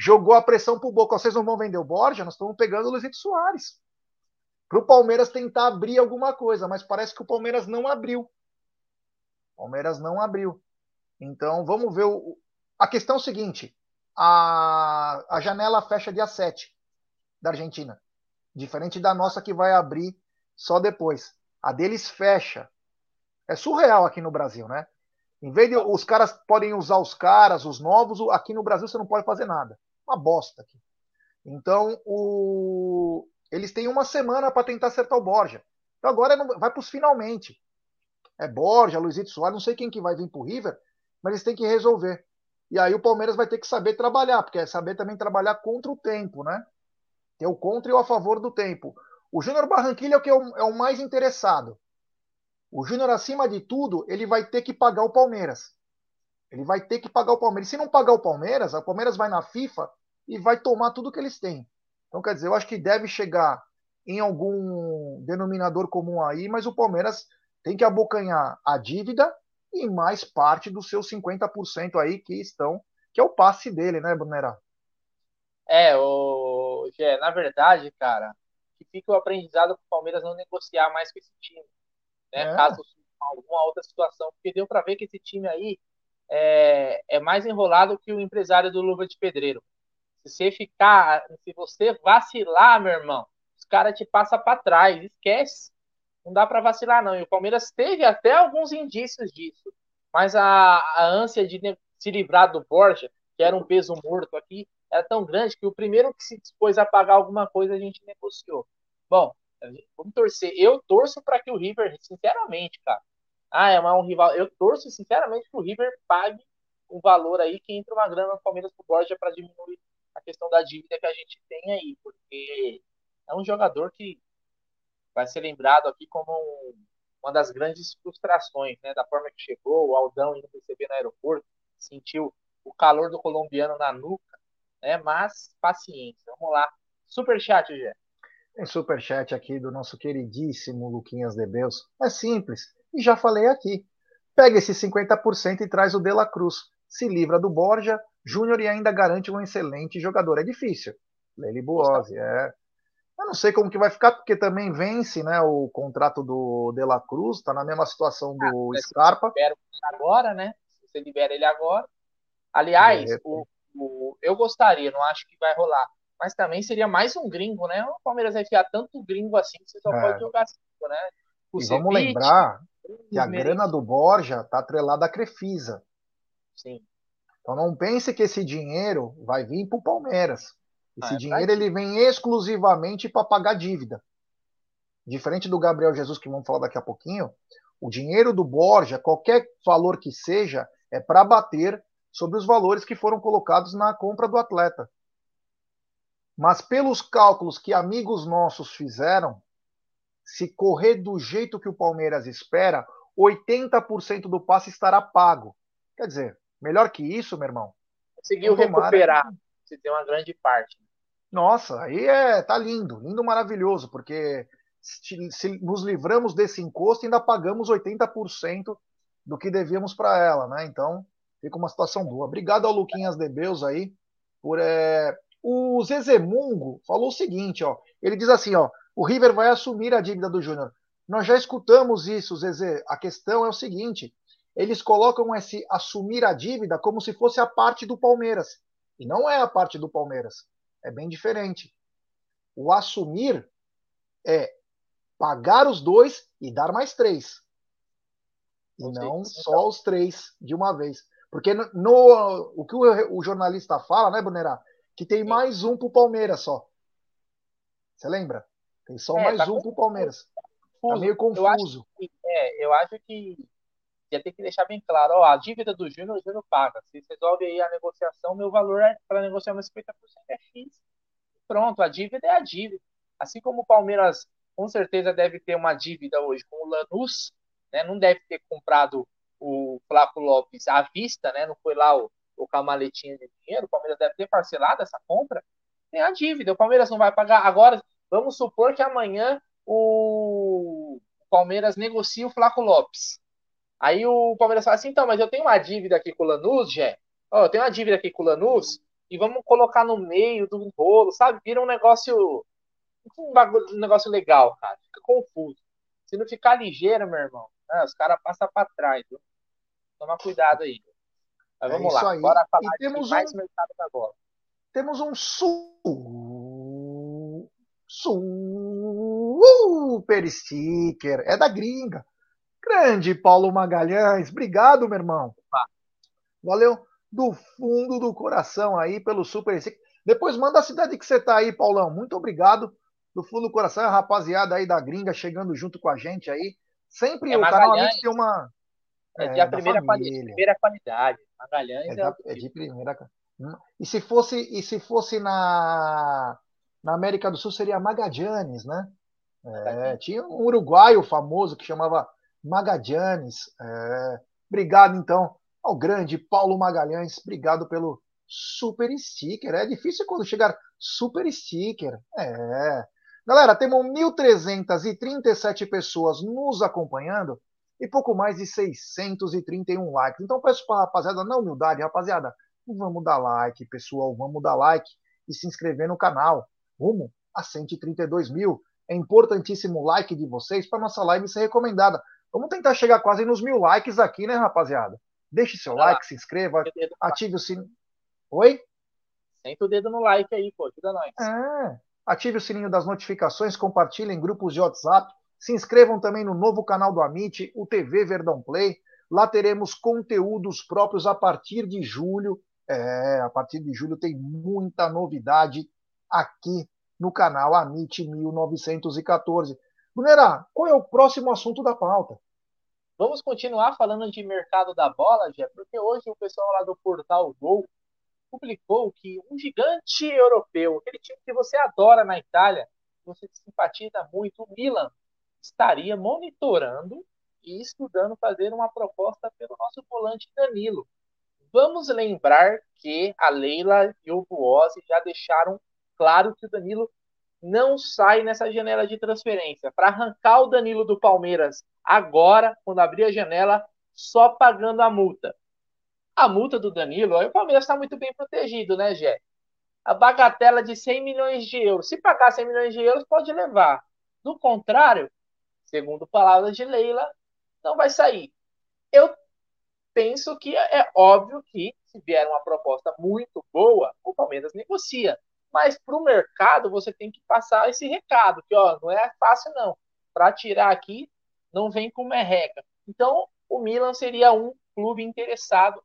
jogou a pressão pro Boca. Vocês não vão vender o Borja? Nós estamos pegando o Luizito Soares. Para o Palmeiras tentar abrir alguma coisa, mas parece que o Palmeiras não abriu. O Palmeiras não abriu. Então vamos ver. O... A questão é o seguinte: a, a janela fecha dia 7 da Argentina. Diferente da nossa que vai abrir só depois. A deles fecha. É surreal aqui no Brasil, né? Em vez de os caras podem usar os caras, os novos, aqui no Brasil você não pode fazer nada uma bosta aqui. Então, o... eles têm uma semana para tentar acertar o Borja. Então agora vai para os finalmente. É Borja, Luizito Soares, não sei quem que vai vir para o River, mas eles têm que resolver. E aí o Palmeiras vai ter que saber trabalhar, porque é saber também trabalhar contra o tempo, né? Tem o contra e o a favor do tempo. O Júnior Barranquilla é o que é o, é o mais interessado. O Júnior, acima de tudo, ele vai ter que pagar o Palmeiras. Ele vai ter que pagar o Palmeiras. Se não pagar o Palmeiras, o Palmeiras vai na FIFA e vai tomar tudo que eles têm. Então, quer dizer, eu acho que deve chegar em algum denominador comum aí, mas o Palmeiras tem que abocanhar a dívida e mais parte dos seus 50% aí que estão, que é o passe dele, né, Brunera? É, o Gé, na verdade, cara, que fica o aprendizado para o Palmeiras não negociar mais com esse time, né? É. Caso alguma outra situação, porque deu para ver que esse time aí é, é mais enrolado que o empresário do Luva de Pedreiro. Se você ficar, se você vacilar, meu irmão, os caras te passam para trás, esquece. Não dá para vacilar, não. E o Palmeiras teve até alguns indícios disso. Mas a, a ânsia de se livrar do Borja, que era um peso morto aqui, era tão grande que o primeiro que se dispôs a pagar alguma coisa a gente negociou. Bom, vamos torcer. Eu torço para que o River, sinceramente, cara. Ah, é um rival. Eu torço, sinceramente, que o River pague o valor aí que entra uma grana no Palmeiras pro Borja para diminuir a questão da dívida que a gente tem aí, porque é um jogador que vai ser lembrado aqui como um, uma das grandes frustrações, né? Da forma que chegou, o Aldão indo receber no aeroporto, sentiu o calor do colombiano na nuca, né? Mas paciência, vamos lá. Superchat, Gé. Tem superchat aqui do nosso queridíssimo Luquinhas de Beus. É simples, e já falei aqui. Pega esse 50% e traz o De La Cruz. Se livra do Borja, Júnior e ainda garante um excelente jogador. É difícil. Lely Buozzi, é. Eu não sei como que vai ficar, porque também vence né, o contrato do De La Cruz, está na mesma situação do ah, Scarpa. Libera agora, né? Se você libera ele agora. Aliás, é. o, o, eu gostaria, não acho que vai rolar. Mas também seria mais um gringo, né? O Palmeiras vai enfiar tanto gringo assim que você só é. pode jogar cinco, né? O e vamos lembrar que a grana do Borja está atrelada à Crefisa. Sim. Então não pense que esse dinheiro vai vir para o Palmeiras. Esse ah, é dinheiro ele vem exclusivamente para pagar dívida. Diferente do Gabriel Jesus, que vamos falar daqui a pouquinho, o dinheiro do Borja, qualquer valor que seja, é para bater sobre os valores que foram colocados na compra do atleta. Mas pelos cálculos que amigos nossos fizeram, se correr do jeito que o Palmeiras espera, 80% do passe estará pago. Quer dizer, melhor que isso, meu irmão. Conseguiu recuperar. Você tem uma grande parte. Nossa, aí é, tá lindo, lindo, maravilhoso, porque se, se nos livramos desse encosto, ainda pagamos 80% do que devíamos para ela, né? Então, fica uma situação boa. Obrigado ao Luquinhas Debeus aí por é... o Zezemungo falou o seguinte, ó. Ele diz assim, ó, o River vai assumir a dívida do Júnior. Nós já escutamos isso, Zezé. A questão é o seguinte: eles colocam esse assumir a dívida como se fosse a parte do Palmeiras. E não é a parte do Palmeiras. É bem diferente. O assumir é pagar os dois e dar mais três. E não só os três de uma vez. Porque no, no o que o, o, jornalista fala, né, Bonerá? Que tem mais um para o Palmeiras só. Você lembra? Tem só é, mais tá um para o Palmeiras. Tá meio confuso. Eu acho que, é, eu acho que ia ter que deixar bem claro, ó, a dívida do Júnior, o Júnior paga. Se resolve aí a negociação, meu valor é, para negociar meus 50% é X. Pronto, a dívida é a dívida. Assim como o Palmeiras com certeza deve ter uma dívida hoje com o Lanús, né? Não deve ter comprado o Flaco Lopes à vista, né? Não foi lá o, o maletinha de dinheiro. O Palmeiras deve ter parcelado essa compra. Tem a dívida. O Palmeiras não vai pagar. Agora, vamos supor que amanhã o Palmeiras negocia o Flaco Lopes. Aí o Palmeiras fala assim, então, mas eu tenho uma dívida aqui com o Lanús, Jé. Oh, eu tenho uma dívida aqui com o Lanús e vamos colocar no meio do bolo, sabe? Vira um negócio um, bagulho, um negócio legal, cara. Fica confuso. Se não ficar ligeiro, meu irmão, né, os caras passam para trás. Viu? Toma cuidado aí. Mas é vamos lá, aí. bora falar e temos de mais um, mercado da bola. Temos um super sticker. É da gringa. Grande Paulo Magalhães, obrigado, meu irmão. Valeu do fundo do coração aí pelo Super Depois manda a cidade que você tá aí, Paulão. Muito obrigado do fundo do coração, a rapaziada aí da gringa chegando junto com a gente aí. Sempre é o canal tem uma. É, de é, primeira, primeira qualidade. Magalhães é, é, da, é de primeira. Hum. E se fosse, e se fosse na Na América do Sul seria Magallanes, né? É, tinha um uruguaio famoso que chamava Magallanes. É, obrigado, então, ao grande Paulo Magalhães. Obrigado pelo super sticker. É difícil quando chegar super sticker. É. Galera, temos 1.337 pessoas nos acompanhando e pouco mais de 631 likes. Então peço para a rapaziada, na humildade, rapaziada, vamos dar like, pessoal, vamos dar like e se inscrever no canal. Rumo a 132 mil. É importantíssimo o like de vocês para nossa live ser recomendada. Vamos tentar chegar quase nos mil likes aqui, né, rapaziada? Deixe seu like, se inscreva, ative o sininho. Oi? Senta o dedo no like aí, pô, ajuda nós. É. Ative o sininho das notificações, compartilhem em grupos de WhatsApp, se inscrevam também no novo canal do Amit, o TV Verdão Play. Lá teremos conteúdos próprios a partir de julho. É, a partir de julho tem muita novidade aqui no canal Amit 1914. Brunera, qual é o próximo assunto da pauta? Vamos continuar falando de mercado da bola, Jé, porque hoje o pessoal lá do portal Gol publicou que um gigante europeu, aquele time que você adora na Itália, você simpatiza muito, o Milan, estaria monitorando e estudando fazer uma proposta pelo nosso volante Danilo. Vamos lembrar que a Leila e o Buozzi já deixaram claro que o Danilo não sai nessa janela de transferência. Para arrancar o Danilo do Palmeiras agora, quando abrir a janela, só pagando a multa. A multa do Danilo, aí o Palmeiras está muito bem protegido, né, Gé? A bagatela de 100 milhões de euros. Se pagar 100 milhões de euros, pode levar. Do contrário, segundo palavras de Leila, não vai sair. Eu penso que é óbvio que, se vier uma proposta muito boa, o Palmeiras negocia. Mas para o mercado você tem que passar esse recado, que ó, não é fácil não. Para tirar aqui, não vem com merreca. Então, o Milan seria um clube interessado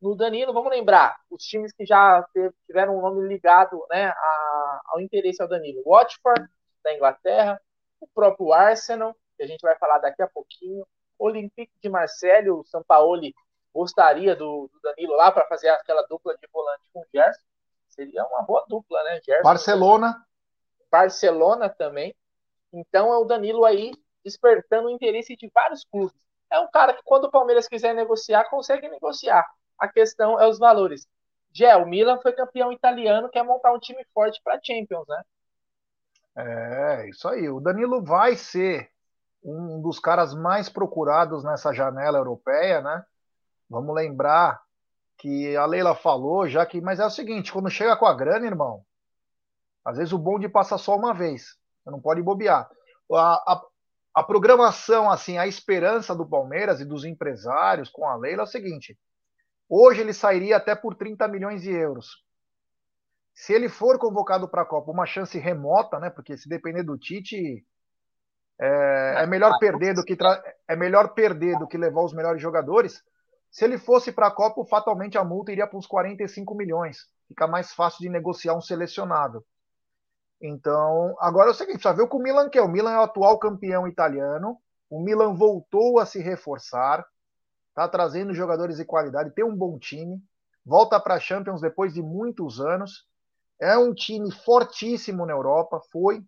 no Danilo. Vamos lembrar, os times que já tiveram um nome ligado né, a, ao interesse ao Danilo. Watford, da Inglaterra, o próprio Arsenal, que a gente vai falar daqui a pouquinho. Olympique de Marseille, o Sampaoli gostaria do, do Danilo lá para fazer aquela dupla de volante com o Gerson. Seria uma boa dupla, né? Gerson, Barcelona. Barcelona também. Então é o Danilo aí despertando o interesse de vários clubes. É um cara que, quando o Palmeiras quiser negociar, consegue negociar. A questão é os valores. Gé, o Milan foi campeão italiano, quer montar um time forte para Champions, né? É, isso aí. O Danilo vai ser um dos caras mais procurados nessa janela europeia, né? Vamos lembrar que a Leila falou, já que. Mas é o seguinte: quando chega com a grana, irmão, às vezes o bonde passa só uma vez. Você não pode bobear. A, a, a programação, assim, a esperança do Palmeiras e dos empresários com a Leila é o seguinte: hoje ele sairia até por 30 milhões de euros. Se ele for convocado para a Copa, uma chance remota, né? Porque se depender do Tite, é, é melhor perder do que é melhor perder do que levar os melhores jogadores. Se ele fosse para a Copa, fatalmente a multa iria para uns 45 milhões. Fica mais fácil de negociar um selecionado. Então, agora é o seguinte, já viu que o Milan quer. O Milan é o atual campeão italiano. O Milan voltou a se reforçar. Está trazendo jogadores de qualidade, tem um bom time. Volta para a Champions depois de muitos anos. É um time fortíssimo na Europa. Foi,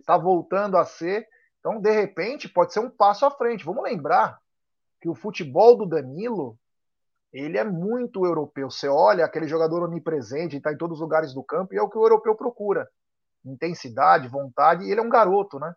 está voltando a ser. Então, de repente, pode ser um passo à frente. Vamos lembrar que o futebol do Danilo ele é muito europeu. Você olha aquele jogador onipresente, está em todos os lugares do campo, e é o que o europeu procura. Intensidade, vontade, e ele é um garoto, né?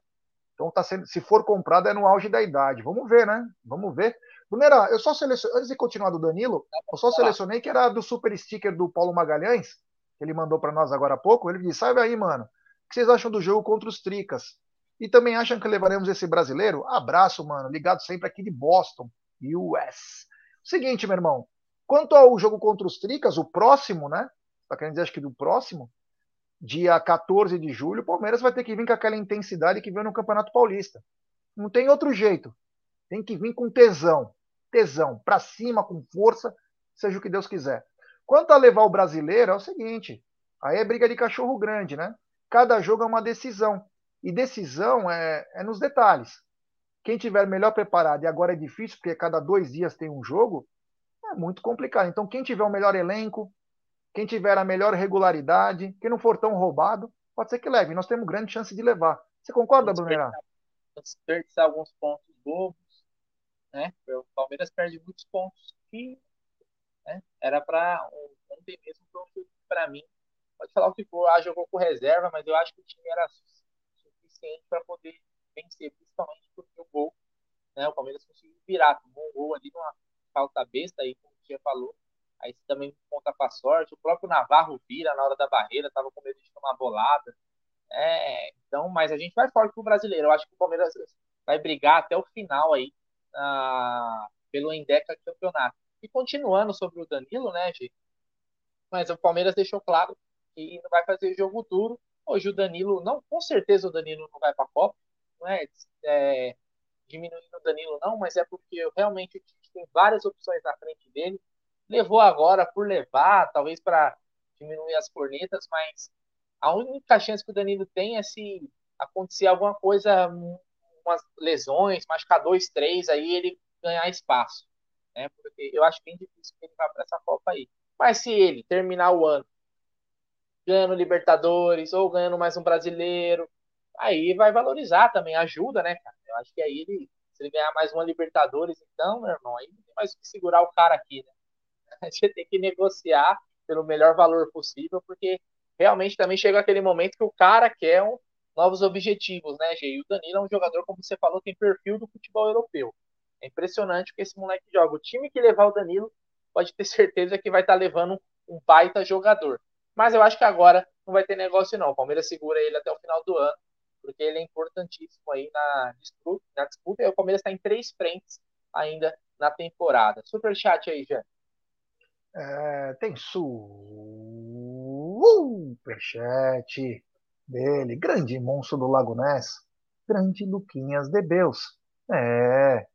Então tá sendo, se for comprado é no auge da idade. Vamos ver, né? Vamos ver. Brunera, eu só selecionei, antes de continuar do Danilo, eu só selecionei que era do super sticker do Paulo Magalhães, que ele mandou para nós agora há pouco. Ele disse: Sabe aí, mano, o que vocês acham do jogo contra os Tricas? E também acham que levaremos esse brasileiro? Abraço, mano. Ligado sempre aqui de Boston, US. Seguinte, meu irmão. Quanto ao jogo contra os Tricas, o próximo, né? Tá querendo dizer, acho que do próximo, dia 14 de julho, o Palmeiras vai ter que vir com aquela intensidade que veio no Campeonato Paulista. Não tem outro jeito. Tem que vir com tesão. Tesão. Pra cima, com força, seja o que Deus quiser. Quanto a levar o brasileiro, é o seguinte. Aí é briga de cachorro grande, né? Cada jogo é uma decisão. E decisão é, é nos detalhes. Quem tiver melhor preparado, e agora é difícil, porque cada dois dias tem um jogo, é muito complicado. Então, quem tiver o melhor elenco, quem tiver a melhor regularidade, quem não for tão roubado, pode ser que leve. Nós temos grande chance de levar. Você concorda, Brunera? Desperdiçar alguns pontos bobos, né? O Palmeiras perde muitos pontos que né, era para ontem mesmo para mim. Pode falar o que for, ah, jogou com reserva, mas eu acho que o time era suficiente para poder vencer, principalmente porque o gol, né? O Palmeiras conseguiu virar, tomou um gol ali numa falta besta aí, como o Tia falou. Aí também conta para sorte. O próprio Navarro vira na hora da barreira, tava com medo de tomar bolada. É, então, mas a gente vai forte pro brasileiro. Eu acho que o Palmeiras vai brigar até o final aí uh, pelo Endeca campeonato. E continuando sobre o Danilo, né, gente? Mas o Palmeiras deixou claro que não vai fazer jogo duro. Hoje o Danilo, não, com certeza o Danilo não vai para a Copa, não é, é diminuindo o Danilo não, mas é porque realmente tem várias opções na frente dele. Levou agora por levar, talvez para diminuir as cornetas, mas a única chance que o Danilo tem é se acontecer alguma coisa, umas lesões, machucar dois, três, aí ele ganhar espaço. Né? Porque eu acho bem difícil que ele vá para essa Copa aí. Mas se ele terminar o ano ganhando Libertadores ou ganhando mais um brasileiro, aí vai valorizar também, ajuda, né, cara? Eu acho que aí ele, se ele ganhar mais uma Libertadores, então, meu irmão, aí não tem mais o que segurar o cara aqui, né? [LAUGHS] Gente tem que negociar pelo melhor valor possível, porque realmente também chega aquele momento que o cara quer um, novos objetivos, né, Gê? E o Danilo é um jogador, como você falou, tem perfil do futebol europeu. É impressionante o que esse moleque joga. O time que levar o Danilo pode ter certeza que vai estar levando um baita jogador. Mas eu acho que agora não vai ter negócio não. O Palmeiras segura ele até o final do ano, porque ele é importantíssimo aí na disputa. Na disputa e o Palmeiras está em três frentes ainda na temporada. Super chat aí, Jean. É, tem superchat dele, grande monstro do Lago Ness, grande Luquinhas de Beus. É,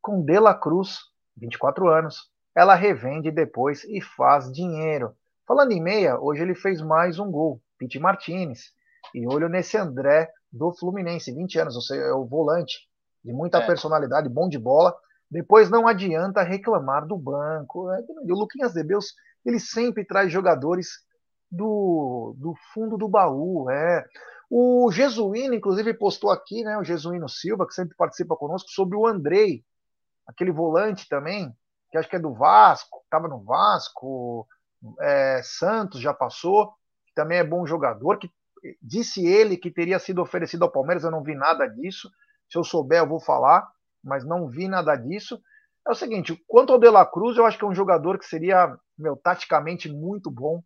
com De La Cruz, 24 anos, ela revende depois e faz dinheiro. Falando em meia, hoje ele fez mais um gol, Pete Martinez. E olho nesse André do Fluminense, 20 anos, ou seja, é o volante, de muita é. personalidade, bom de bola. Depois não adianta reclamar do banco. É, o Luquinhas de Beus, ele sempre traz jogadores do, do fundo do baú. É. O Jesuíno, inclusive, postou aqui, né, o Jesuíno Silva, que sempre participa conosco, sobre o Andrei, aquele volante também, que acho que é do Vasco, estava no Vasco, é, Santos já passou, que também é bom jogador, que disse ele que teria sido oferecido ao Palmeiras, eu não vi nada disso. Se eu souber, eu vou falar, mas não vi nada disso. É o seguinte, quanto ao De La Cruz, eu acho que é um jogador que seria, meu, taticamente muito bom.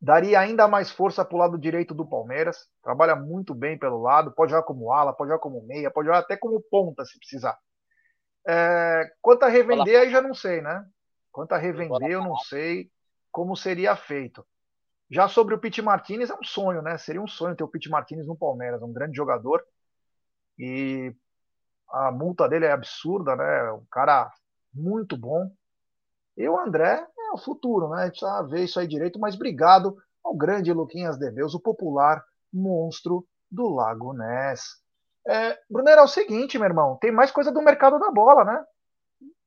Daria ainda mais força para o lado direito do Palmeiras. Trabalha muito bem pelo lado, pode jogar como ala, pode jogar como meia, pode jogar até como ponta se precisar. É, quanto a revender, aí já não sei, né? Quanto a revender, eu não sei como seria feito. Já sobre o Pete Martinez, é um sonho, né? Seria um sonho ter o Pete Martinez no Palmeiras, um grande jogador. E a multa dele é absurda, né? Um cara muito bom. E o André é o futuro, né? A gente precisa ver isso aí direito, mas obrigado ao grande Luquinhas Deus, o popular monstro do Lago Ness. É, Brunero, é o seguinte, meu irmão, tem mais coisa do mercado da bola, né?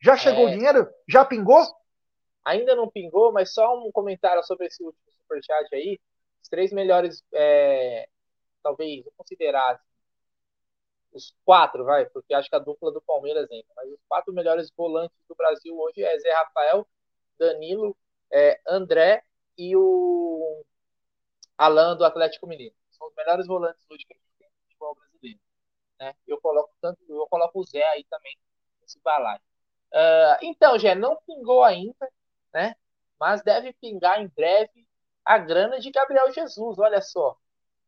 Já chegou o é... dinheiro? Já pingou? Ainda não pingou, mas só um comentário sobre esse último superchat aí. Os três melhores, é, talvez, vou considerar assim, os quatro, vai, porque acho que a dupla do Palmeiras entra, mas os quatro melhores volantes do Brasil hoje é Zé Rafael, Danilo, é, André e o Alan do Atlético Mineiro. São os melhores volantes hoje que a gente tem no futebol brasileiro. Né? Eu coloco tanto, eu coloco o Zé aí também nesse balaio. Uh, então, Gé, não pingou ainda, né? Mas deve pingar em breve a grana de Gabriel Jesus. Olha só,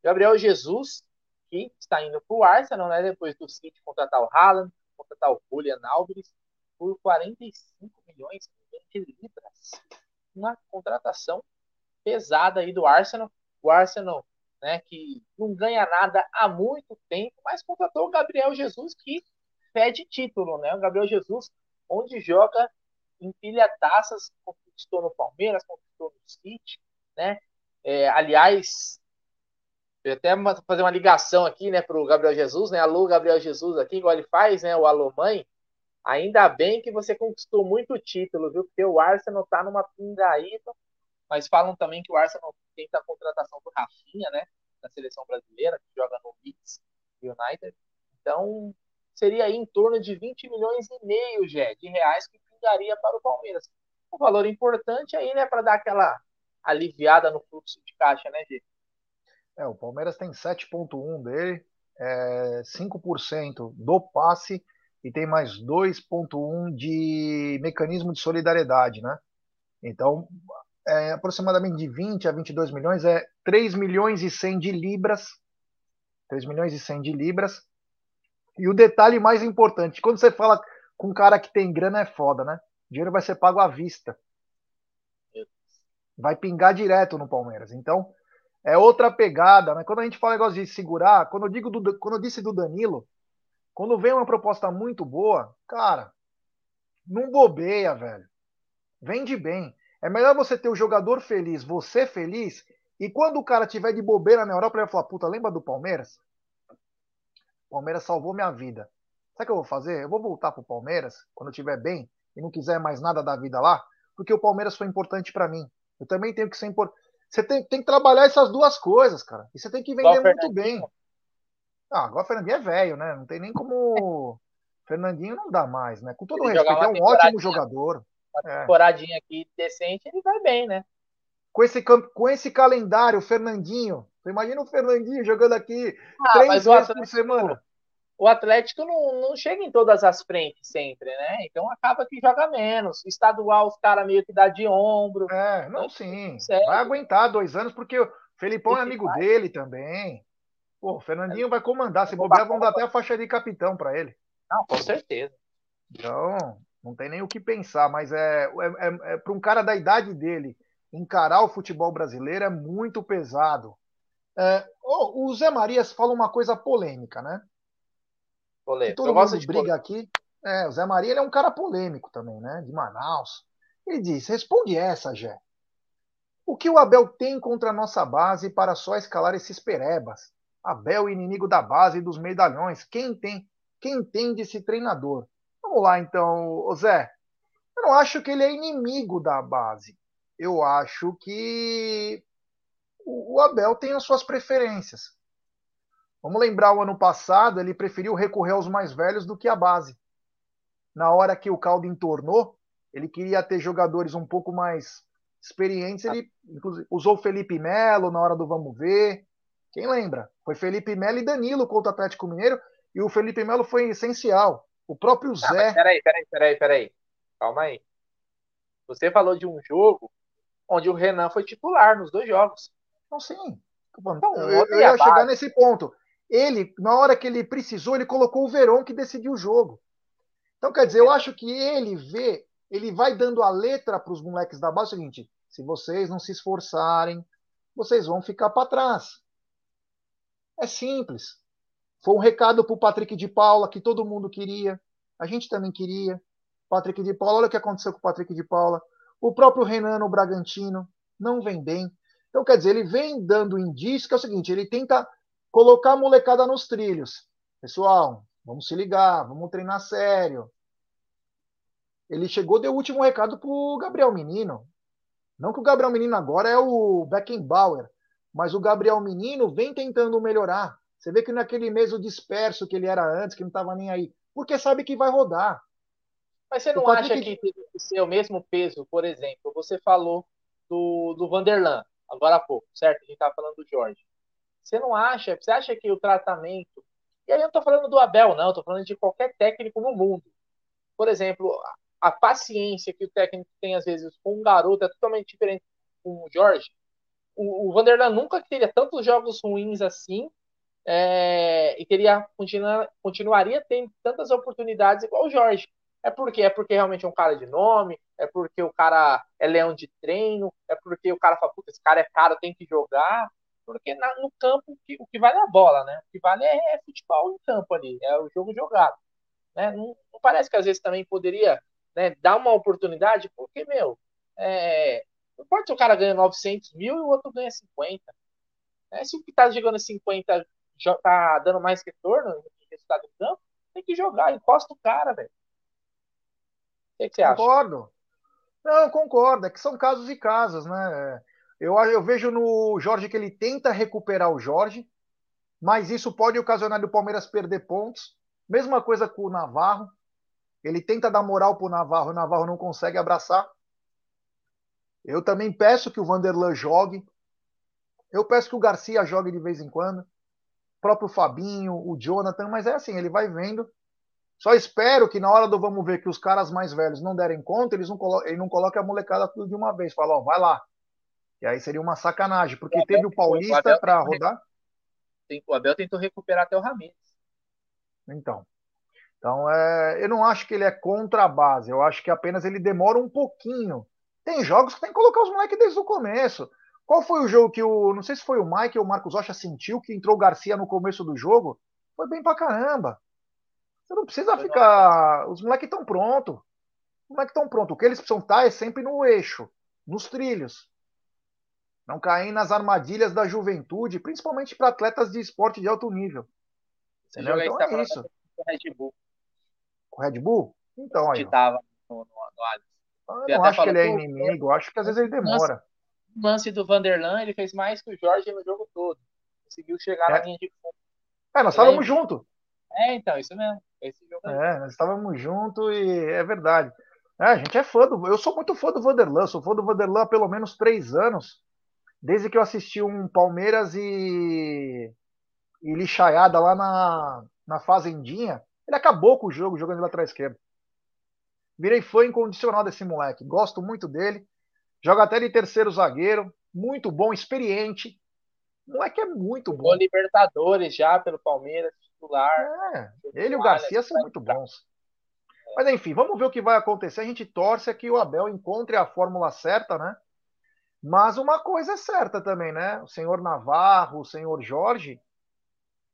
Gabriel Jesus que está indo para o Arsenal, né? Depois do City contratar o Haaland, contratar o Julian Alves por 45 milhões de libras. Uma contratação pesada aí do Arsenal. O Arsenal, né, que não ganha nada há muito tempo, mas contratou o Gabriel Jesus que pede título, né? O Gabriel Jesus, onde joga empilha taças, conquistou no Palmeiras, conquistou no City, né? É, aliás, eu até fazer uma ligação aqui, né, para o Gabriel Jesus, né? Alô, Gabriel Jesus aqui, igual ele faz, né? O Alô Mãe. Ainda bem que você conquistou muito título, viu? Porque o Arsenal tá numa pindaíba, mas falam também que o Arsenal tenta a contratação do Rafinha, né? da seleção brasileira, que joga no Leeds United. Então, seria aí em torno de 20 milhões e meio, Jé, de reais que pingaria para o Palmeiras. Um valor importante aí, né, para dar aquela aliviada no fluxo de caixa, né, Gê? É, o Palmeiras tem 7,1 dele, é 5% do passe e tem mais 2,1 de mecanismo de solidariedade, né? Então, é, aproximadamente de 20 a 22 milhões, é 3 milhões e 100 de libras, 3 milhões e 100 de libras. E o detalhe mais importante, quando você fala com um cara que tem grana é foda, né? O dinheiro vai ser pago à vista. Vai pingar direto no Palmeiras. Então, é outra pegada, né? Quando a gente fala negócio de segurar, quando eu digo do, quando eu disse do Danilo, quando vem uma proposta muito boa, cara, não bobeia, velho. Vende bem. É melhor você ter o jogador feliz, você feliz, e quando o cara tiver de bobeira na Europa, ele vai falar: puta, lembra do Palmeiras? O Palmeiras salvou minha vida. Sabe o que eu vou fazer? Eu vou voltar pro Palmeiras quando eu estiver bem e não quiser mais nada da vida lá, porque o Palmeiras foi importante para mim. Eu também tenho que ser importante. Você tem, tem, que trabalhar essas duas coisas, cara. E você tem que vender muito bem. Ah, agora o Fernandinho é velho, né? Não tem nem como. [LAUGHS] Fernandinho não dá mais, né? Com todo o respeito, é um ótimo jogador. Uma é. aqui decente, ele vai bem, né? Com esse, com esse calendário, Fernandinho. Você imagina o Fernandinho jogando aqui ah, três vezes por semana. O Atlético não, não chega em todas as frentes sempre, né? Então acaba que joga menos. Estadual, os caras meio que dá de ombro. É, não, então, sim. Vai aguentar dois anos, porque o Felipão é amigo vai. dele também. Pô, o Fernandinho é. vai comandar. Se bobear, vão dar até a faixa de capitão para ele. Não, com certeza. Então, não tem nem o que pensar, mas é, é, é, é para um cara da idade dele encarar o futebol brasileiro é muito pesado. É, oh, o Zé Marias fala uma coisa polêmica, né? Polêmico. todo mundo briga aqui. É, o Zé Maria ele é um cara polêmico também, né? De Manaus. Ele diz: responde essa, Jé. O que o Abel tem contra a nossa base para só escalar esses perebas? Abel, inimigo da base e dos medalhões. Quem tem? Quem tem desse treinador? Vamos lá, então, Zé. Eu não acho que ele é inimigo da base. Eu acho que o Abel tem as suas preferências. Vamos lembrar o ano passado, ele preferiu recorrer aos mais velhos do que à base. Na hora que o caldo entornou, ele queria ter jogadores um pouco mais experientes. Ele usou Felipe Melo na hora do vamos ver. Quem lembra? Foi Felipe Melo e Danilo contra o Atlético Mineiro e o Felipe Melo foi essencial. O próprio ah, Zé. Peraí, peraí, peraí, peraí. Calma aí. Você falou de um jogo onde o Renan foi titular nos dois jogos. Então, sim. Então, eu, eu ia chegar nesse ponto ele, na hora que ele precisou, ele colocou o Verón que decidiu o jogo. Então, quer dizer, eu acho que ele vê, ele vai dando a letra para os moleques da base, é o seguinte, se vocês não se esforçarem, vocês vão ficar para trás. É simples. Foi um recado para o Patrick de Paula, que todo mundo queria. A gente também queria. Patrick de Paula, olha o que aconteceu com o Patrick de Paula. O próprio Renan no Bragantino não vem bem. Então, quer dizer, ele vem dando indício que é o seguinte: ele tenta colocar a molecada nos trilhos. Pessoal, vamos se ligar, vamos treinar sério. Ele chegou, deu o último recado pro Gabriel Menino. Não que o Gabriel Menino agora é o Beckenbauer, mas o Gabriel Menino vem tentando melhorar. Você vê que naquele mês o disperso que ele era antes, que não estava nem aí, porque sabe que vai rodar. Mas você não o acha Patrick... que tem que ser o mesmo peso, por exemplo? Você falou do, do Vanderlan, agora há pouco, certo? A gente estava falando do Jorge. Você não acha? Você acha que o tratamento. E aí eu não estou falando do Abel, não, estou falando de qualquer técnico no mundo. Por exemplo, a paciência que o técnico tem, às vezes, com um garoto é totalmente diferente com o Jorge. O, o Vanderlan nunca teria tantos jogos ruins assim é, e teria continua, continuaria tendo tantas oportunidades igual o Jorge. É porque é porque realmente é um cara de nome, é porque o cara é leão de treino, é porque o cara fala, puta, esse cara é caro, tem que jogar porque na, no campo que, o que vale é a bola, né? O que vale é, é, futebol em campo ali, é o jogo jogado. Né? Não, não parece que às vezes também poderia né, dar uma oportunidade, porque, meu, é, não importa se o cara ganha 900 mil e o outro ganha 50. Né? Se o que está jogando 50 tá dando mais retorno em resultado do campo, tem que jogar, encosta o cara, velho. O que, que você acha? Concordo. Não, concordo, é que são casos e casos, né? Eu, eu vejo no Jorge que ele tenta recuperar o Jorge, mas isso pode ocasionar o Palmeiras perder pontos. Mesma coisa com o Navarro. Ele tenta dar moral para o Navarro, o Navarro não consegue abraçar. Eu também peço que o Vanderlan jogue. Eu peço que o Garcia jogue de vez em quando. O próprio Fabinho, o Jonathan, mas é assim, ele vai vendo. Só espero que na hora do vamos ver que os caras mais velhos não derem conta, eles não ele não coloquem a molecada tudo de uma vez. Fala, ó, vai lá. E aí seria uma sacanagem, porque o teve o Paulista para rodar. O Abel tentou recuperar até o Ramires. Então. Então, é, eu não acho que ele é contra a base, eu acho que apenas ele demora um pouquinho. Tem jogos que tem que colocar os moleques desde o começo. Qual foi o jogo que o. Não sei se foi o Mike ou o Marcos Rocha sentiu que entrou o Garcia no começo do jogo? Foi bem pra caramba. Você não precisa ficar. Os moleques estão prontos. Os moleques estão prontos. O que eles precisam estar é sempre no eixo, nos trilhos. Não cair nas armadilhas da juventude, principalmente para atletas de esporte de alto nível. Entendeu? Então é isso. Com Red Bull. Com Red Bull? Então, aí. Tava no, no, no Eu não acho que ele é inimigo, acho que às vezes ele demora. O lance do Vanderlan, ele fez mais que o Jorge no jogo todo. Conseguiu chegar é. na linha de fundo. É, nós estávamos juntos. É, então, isso mesmo. Esse jogo é, nós estávamos juntos e é verdade. É, a gente é fã do. Eu sou muito fã do Vanderlan, sou fã do Vanderlan há pelo menos três anos, desde que eu assisti um Palmeiras e. e lixaiada lá na, na Fazendinha. Ele acabou com o jogo jogando de lateral esquerdo. Virei fã incondicional desse moleque. Gosto muito dele. Joga até de terceiro zagueiro. Muito bom, experiente. O moleque é muito bom. Bom Libertadores já pelo Palmeiras titular. É, ele e o Garcia são muito bons. Mas enfim, vamos ver o que vai acontecer. A gente torce que o Abel encontre a fórmula certa, né? Mas uma coisa é certa também, né? O senhor Navarro, o senhor Jorge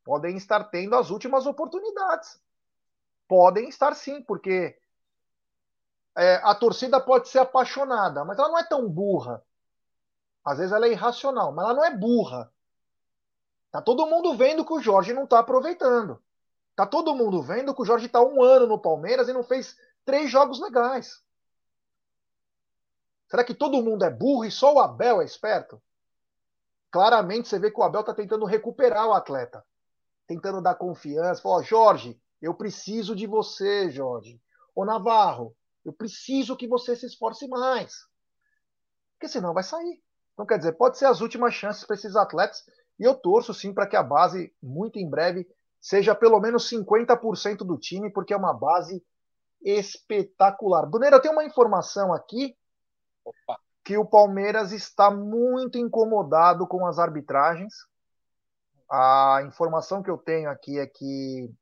podem estar tendo as últimas oportunidades. Podem estar sim, porque é, a torcida pode ser apaixonada, mas ela não é tão burra. Às vezes ela é irracional, mas ela não é burra. Tá todo mundo vendo que o Jorge não tá aproveitando. Tá todo mundo vendo que o Jorge tá um ano no Palmeiras e não fez três jogos legais. Será que todo mundo é burro e só o Abel é esperto? Claramente você vê que o Abel tá tentando recuperar o atleta. Tentando dar confiança. Ó, Jorge, eu preciso de você, Jorge. Ô Navarro, eu preciso que você se esforce mais. Porque senão vai sair. Então, quer dizer, pode ser as últimas chances para esses atletas e eu torço sim para que a base, muito em breve, seja pelo menos 50% do time, porque é uma base espetacular. Brunera, eu tenho uma informação aqui Opa. que o Palmeiras está muito incomodado com as arbitragens. A informação que eu tenho aqui é que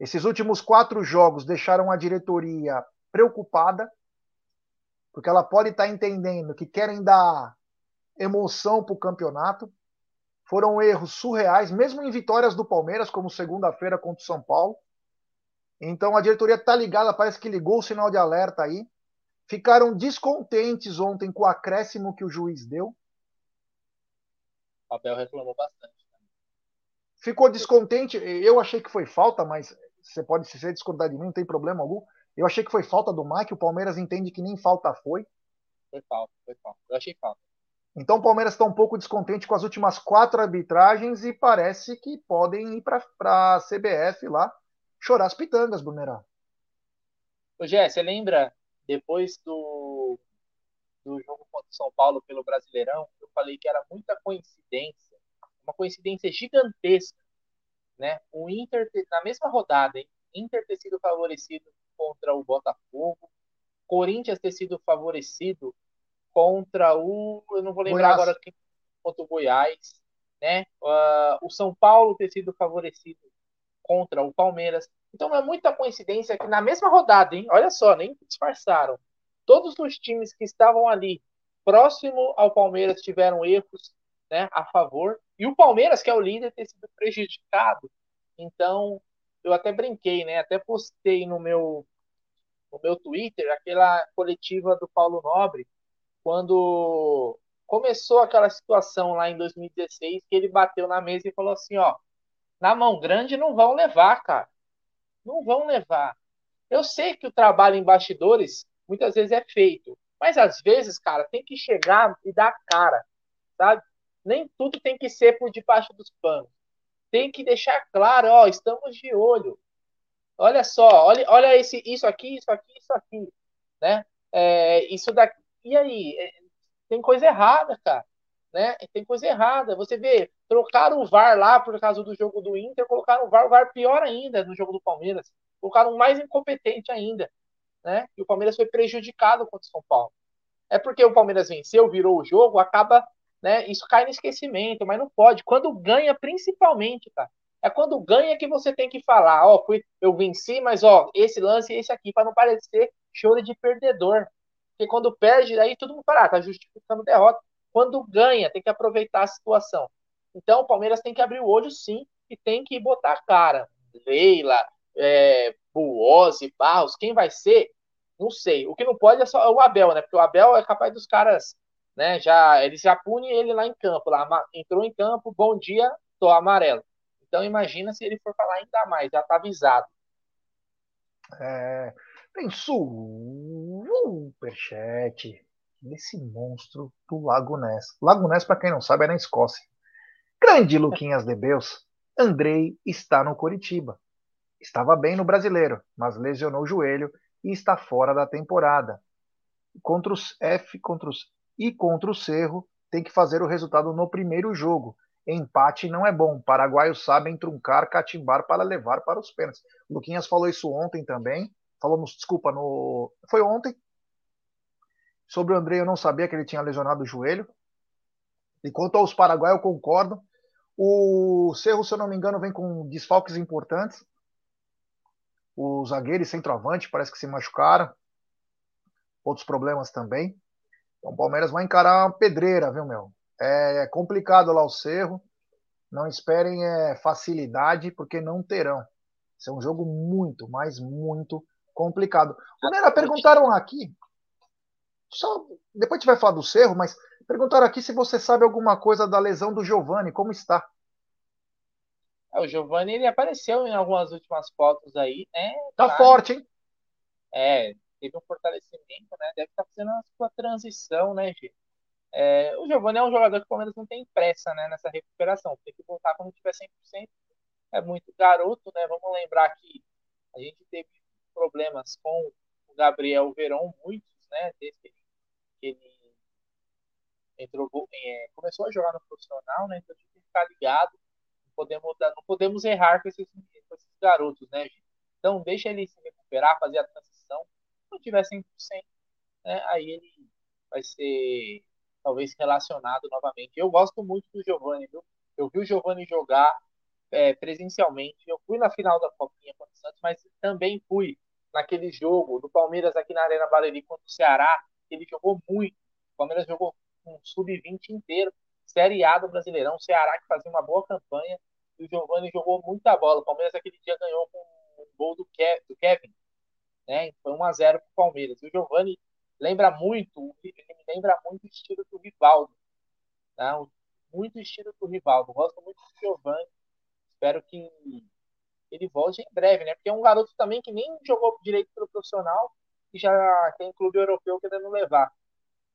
esses últimos quatro jogos deixaram a diretoria preocupada, porque ela pode estar entendendo que querem dar emoção para o campeonato. Foram erros surreais, mesmo em vitórias do Palmeiras, como segunda-feira contra o São Paulo. Então a diretoria está ligada, parece que ligou o sinal de alerta aí. Ficaram descontentes ontem com o acréscimo que o juiz deu. O Abel reclamou bastante. Né? Ficou descontente. Eu achei que foi falta, mas você pode se discordar de mim, não tem problema algum. Eu achei que foi falta do Mike. O Palmeiras entende que nem falta foi. Foi falta, foi falta. Eu achei falta. Então o Palmeiras está um pouco descontente com as últimas quatro arbitragens e parece que podem ir para a CBF lá chorar as pitangas, Brunerá. Ô Gé, você lembra, depois do, do jogo contra o São Paulo pelo Brasileirão, eu falei que era muita coincidência, uma coincidência gigantesca, né? O Inter, na mesma rodada, hein? Inter ter sido favorecido contra o Botafogo, Corinthians ter sido favorecido contra o. Eu não vou lembrar Goiás. agora quem contra o Goiás, né? Uh, o São Paulo ter sido favorecido contra o Palmeiras. Então é muita coincidência que na mesma rodada, hein? Olha só, nem disfarçaram. Todos os times que estavam ali próximo ao Palmeiras tiveram erros né, a favor. E o Palmeiras, que é o líder, ter sido prejudicado. Então, eu até brinquei, né? Até postei no meu no meu Twitter aquela coletiva do Paulo Nobre quando começou aquela situação lá em 2016 que ele bateu na mesa e falou assim, ó, na mão grande não vão levar, cara. Não vão levar. Eu sei que o trabalho em bastidores muitas vezes é feito, mas às vezes, cara, tem que chegar e dar cara. sabe? Nem tudo tem que ser por debaixo dos panos. Tem que deixar claro, ó, estamos de olho. Olha só, olha, olha esse, isso aqui, isso aqui, isso aqui, né? É, isso daqui. E aí? É, tem coisa errada, cara. Né? Tem coisa errada. Você vê, trocaram o VAR lá por causa do jogo do Inter, colocaram o VAR, o VAR pior ainda no jogo do Palmeiras. Colocaram mais incompetente ainda. Né? E o Palmeiras foi prejudicado contra o São Paulo. É porque o Palmeiras venceu, virou o jogo, acaba, né? Isso cai no esquecimento, mas não pode. Quando ganha, principalmente, cara. É quando ganha que você tem que falar, ó, fui, eu venci, mas ó, esse lance e esse aqui, para não parecer choro de perdedor. Porque quando perde, aí todo mundo fala, ah, tá justificando derrota. Quando ganha, tem que aproveitar a situação. Então, o Palmeiras tem que abrir o olho, sim, e tem que botar a cara. Leila, é, Barros, quem vai ser? Não sei. O que não pode é só o Abel, né? Porque o Abel é capaz dos caras, né? Já eles já punem ele lá em campo, lá entrou em campo, bom dia, tô amarelo. Então imagina se ele for falar ainda mais, já tá avisado. É, tem superchat desse monstro do Lago Ness. Lago Ness, para quem não sabe, é na Escócia. Grande Luquinhas de Beus. Andrei está no Coritiba. Estava bem no brasileiro, mas lesionou o joelho e está fora da temporada. Contra os F contra os, e contra o Cerro, tem que fazer o resultado no primeiro jogo. Empate não é bom. Paraguaios sabem truncar, catimbar para levar para os pênaltis. Luquinhas falou isso ontem também. Falou, desculpa, no. Foi ontem. Sobre o André, eu não sabia que ele tinha lesionado o joelho. E quanto aos paraguaios, eu concordo. O Cerro, se eu não me engano, vem com desfalques importantes. O zagueiro e centroavante parece que se machucaram. Outros problemas também. Então o Palmeiras vai encarar uma pedreira, viu, meu? É complicado lá o Cerro. Não esperem é, facilidade, porque não terão. Isso é um jogo muito, mas muito complicado. Primeiro, perguntaram aqui. Só, depois a gente vai falar do Cerro, mas perguntaram aqui se você sabe alguma coisa da lesão do Giovani, como está? É, o Giovanni ele apareceu em algumas últimas fotos aí, né? Tá Mas, forte, hein? É, teve um fortalecimento, né? Deve estar tá fazendo a sua transição, né, Gê? É, o Giovanni é um jogador que o Palmeiras não tem pressa né, nessa recuperação. Tem que voltar quando tiver 100%. É muito garoto, né? Vamos lembrar que a gente teve problemas com o Gabriel Verão, muitos, né? Desde que ele, que ele entrou, é, começou a jogar no profissional, né? Então a gente tem que ficar ligado podemos, não podemos errar com esses, com esses garotos, né, gente? Então, deixa ele se recuperar, fazer a transição. Quando tiver 100%, né, aí ele vai ser, talvez, relacionado novamente. Eu gosto muito do Giovanni, viu? Eu vi o Giovanni jogar é, presencialmente. Eu fui na final da Copinha contra o Santos, mas também fui naquele jogo do Palmeiras aqui na Arena Barueri contra o Ceará. Ele jogou muito. O Palmeiras jogou um sub-20 inteiro. Série A do Brasileirão, o Ceará que fazia uma boa campanha, e o Giovanni jogou muita bola. O Palmeiras aquele dia ganhou com um gol do, do Kevin, né? Foi 1 a 0 para o Palmeiras. E o Giovanni lembra muito, ele lembra muito o estilo do Rivaldo, tá? Muito estilo do Rivaldo. Gosto muito do Giovanni. Espero que ele volte em breve, né? Porque é um garoto também que nem jogou direito pelo profissional já tem clube europeu querendo levar.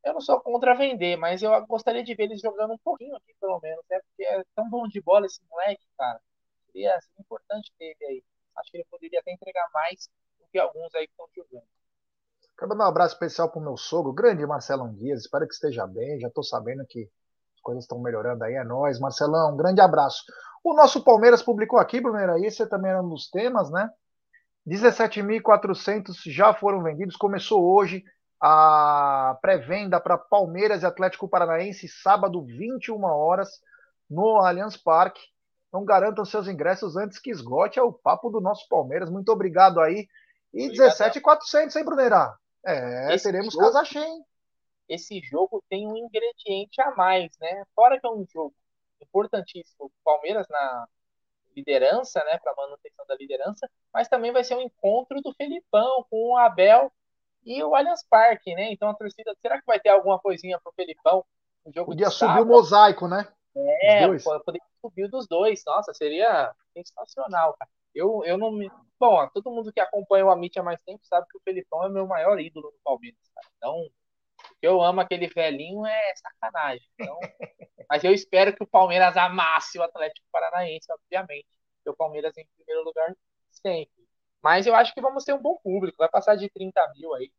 Eu não sou contra vender, mas eu gostaria de ver eles jogando um pouquinho aqui, pelo menos, né? Porque é tão bom de bola esse moleque, cara. Seria assim, importante ter ele aí. Acho que ele poderia até entregar mais do que alguns aí que estão jogando. Quero mandar um abraço especial pro meu sogro, grande Marcelão Dias. Espero que esteja bem. Já estou sabendo que as coisas estão melhorando aí. É nóis, Marcelão. Um grande abraço. O nosso Palmeiras publicou aqui, Bruno, aí você também era um dos temas, né? 17.400 já foram vendidos. Começou hoje a pré-venda para Palmeiras e Atlético Paranaense, sábado, 21 horas, no Allianz Parque. Então garantam seus ingressos antes que esgote. É o papo do nosso Palmeiras. Muito obrigado aí. E 17,400, hein, Brunerá? É, esse teremos jogo, casa cheia, hein? Esse jogo tem um ingrediente a mais, né? Fora que é um jogo importantíssimo. Palmeiras na liderança, né? Para manutenção da liderança, mas também vai ser um encontro do Felipão com o Abel e o Allianz Parque, né? Então a torcida, será que vai ter alguma coisinha pro Felipão no jogo Podia subir o mosaico, né? É, poderia subir dos dois. Nossa, seria sensacional, cara. Eu, eu não me. Bom, todo mundo que acompanha o Amit há mais tempo sabe que o Felipão é meu maior ídolo no Palmeiras, cara. Então, que eu amo aquele velhinho é sacanagem. Então, Mas eu espero que o Palmeiras amasse o Atlético Paranaense, obviamente. Porque o Palmeiras em primeiro lugar sempre. Mas eu acho que vamos ter um bom público. Vai passar de 30 mil aí.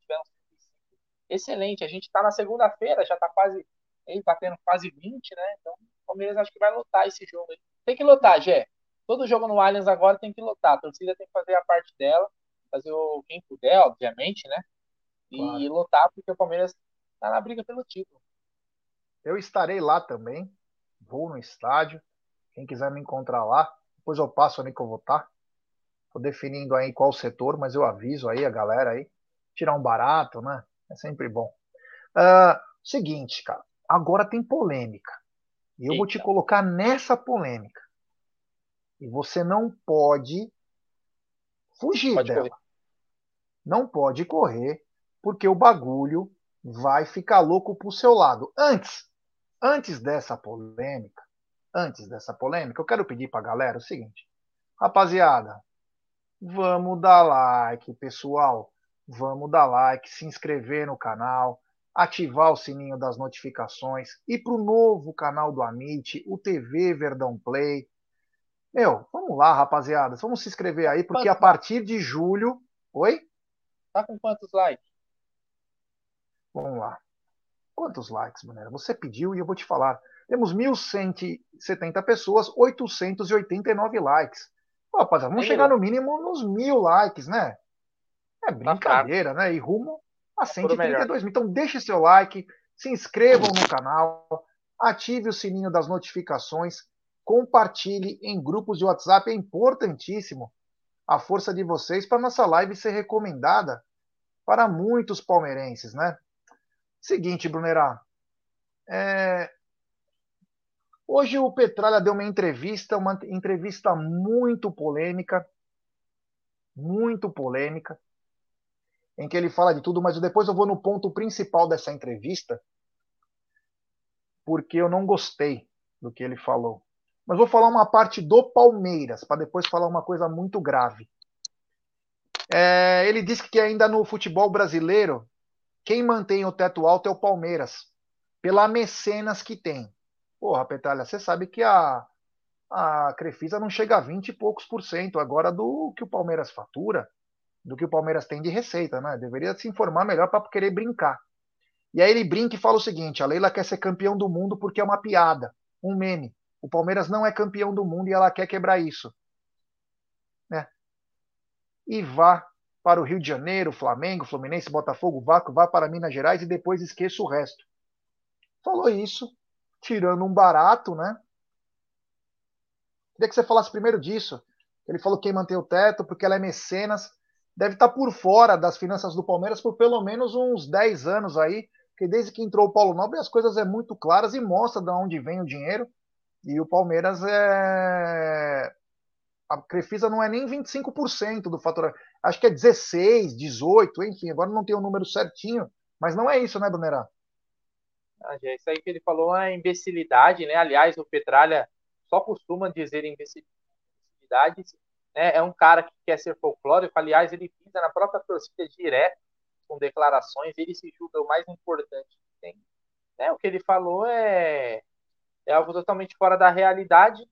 Excelente. A gente está na segunda-feira, já está quase. Ele tá tendo quase 20, né? Então o Palmeiras acho que vai lotar esse jogo aí. Tem que lotar, Gé. Todo jogo no Allianz agora tem que lotar. A torcida tem que fazer a parte dela, fazer o quem puder, obviamente, né? E claro. lotar, porque o Palmeiras está na briga pelo título. Eu estarei lá também. Vou no estádio. Quem quiser me encontrar lá, depois eu passo ali que eu vou estar. Tô definindo aí qual setor, mas eu aviso aí a galera aí. Tirar um barato, né? É sempre bom. Uh, seguinte, cara. Agora tem polêmica. E eu Eita. vou te colocar nessa polêmica. E você não pode fugir pode dela. Correr. Não pode correr, porque o bagulho vai ficar louco pro seu lado. Antes, antes dessa polêmica, antes dessa polêmica, eu quero pedir pra galera o seguinte. Rapaziada, vamos dar like, pessoal. Vamos dar like, se inscrever no canal, ativar o sininho das notificações, ir pro novo canal do Amit, o TV Verdão Play, meu, vamos lá, rapaziada. Vamos se inscrever aí, porque a partir de julho. Oi? Tá com quantos likes? Vamos lá. Quantos likes, Manera? Você pediu e eu vou te falar. Temos 1.170 pessoas, 889 likes. Pô, rapaziada, vamos chegar no mínimo nos mil likes, né? É tá brincadeira, tá né? E rumo a 132 mil. Então deixe seu like, se inscrevam no canal, ative o sininho das notificações compartilhe em grupos de WhatsApp, é importantíssimo a força de vocês para nossa live ser recomendada para muitos palmeirenses, né? Seguinte, Brunerá, é... hoje o Petralha deu uma entrevista, uma entrevista muito polêmica, muito polêmica, em que ele fala de tudo, mas depois eu vou no ponto principal dessa entrevista, porque eu não gostei do que ele falou. Mas vou falar uma parte do Palmeiras, para depois falar uma coisa muito grave. É, ele disse que ainda no futebol brasileiro, quem mantém o teto alto é o Palmeiras, pela mecenas que tem. Porra, Petralha, você sabe que a, a Crefisa não chega a 20 e poucos por cento agora do que o Palmeiras fatura, do que o Palmeiras tem de receita, né? Deveria se informar melhor para querer brincar. E aí ele brinca e fala o seguinte: a Leila quer ser campeão do mundo porque é uma piada, um meme. O Palmeiras não é campeão do mundo e ela quer quebrar isso. Né? E vá para o Rio de Janeiro, Flamengo, Fluminense, Botafogo, Vasco, vá para Minas Gerais e depois esqueça o resto. Falou isso, tirando um barato, né? Queria que você falasse primeiro disso. Ele falou quem mantém o teto, porque ela é mecenas, deve estar por fora das finanças do Palmeiras por pelo menos uns 10 anos aí, porque desde que entrou o Paulo Nobre as coisas é muito claras e mostra de onde vem o dinheiro. E o Palmeiras é. A Crefisa não é nem 25% do faturamento. Acho que é 16, 18, enfim, agora não tem o número certinho, mas não é isso, né, Brunerá? Ah, é isso aí que ele falou é imbecilidade, né? Aliás, o Petralha só costuma dizer imbecilidade. Né? É um cara que quer ser folclórico. Aliás, ele pisa na própria torcida direto com declarações. Ele se julga o mais importante que tem. Né? O que ele falou é é algo totalmente fora da realidade,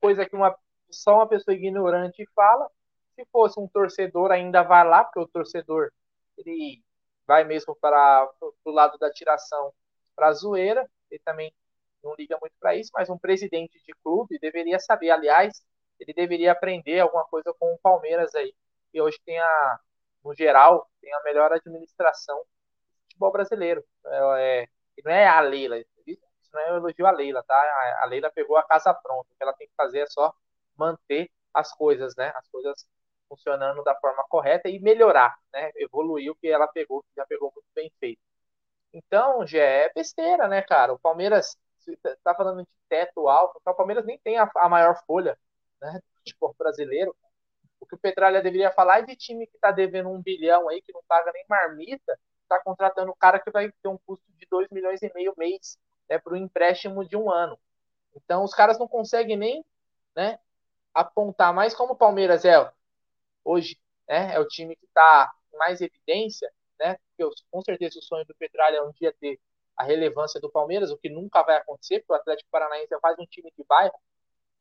coisa que uma, só uma pessoa ignorante fala. Se fosse um torcedor, ainda vai lá, porque o torcedor ele vai mesmo para o lado da tiração para a zoeira, ele também não liga muito para isso, mas um presidente de clube deveria saber, aliás, ele deveria aprender alguma coisa com o Palmeiras aí, que hoje tem a, no geral, tem a melhor administração do futebol brasileiro. É, é, não é a Leila, não é um elogio à Leila, tá? A Leila pegou a casa pronta. O que ela tem que fazer é só manter as coisas, né? As coisas funcionando da forma correta e melhorar, né? Evoluir o que ela pegou, que já pegou muito bem feito. Então, já é besteira, né, cara? O Palmeiras tá falando de teto alto, então o Palmeiras nem tem a, a maior folha, né, futebol brasileiro. O que o Petralha deveria falar é de time que tá devendo um bilhão aí, que não paga nem marmita, tá contratando um cara que vai ter um custo de 2 milhões e meio mês né, para o empréstimo de um ano. Então os caras não conseguem nem né, apontar mais como o Palmeiras é hoje, né, é o time que está mais evidência, né, eu, com certeza o sonho do Petralha é um dia ter a relevância do Palmeiras, o que nunca vai acontecer, porque o Atlético Paranaense faz um time de bairro,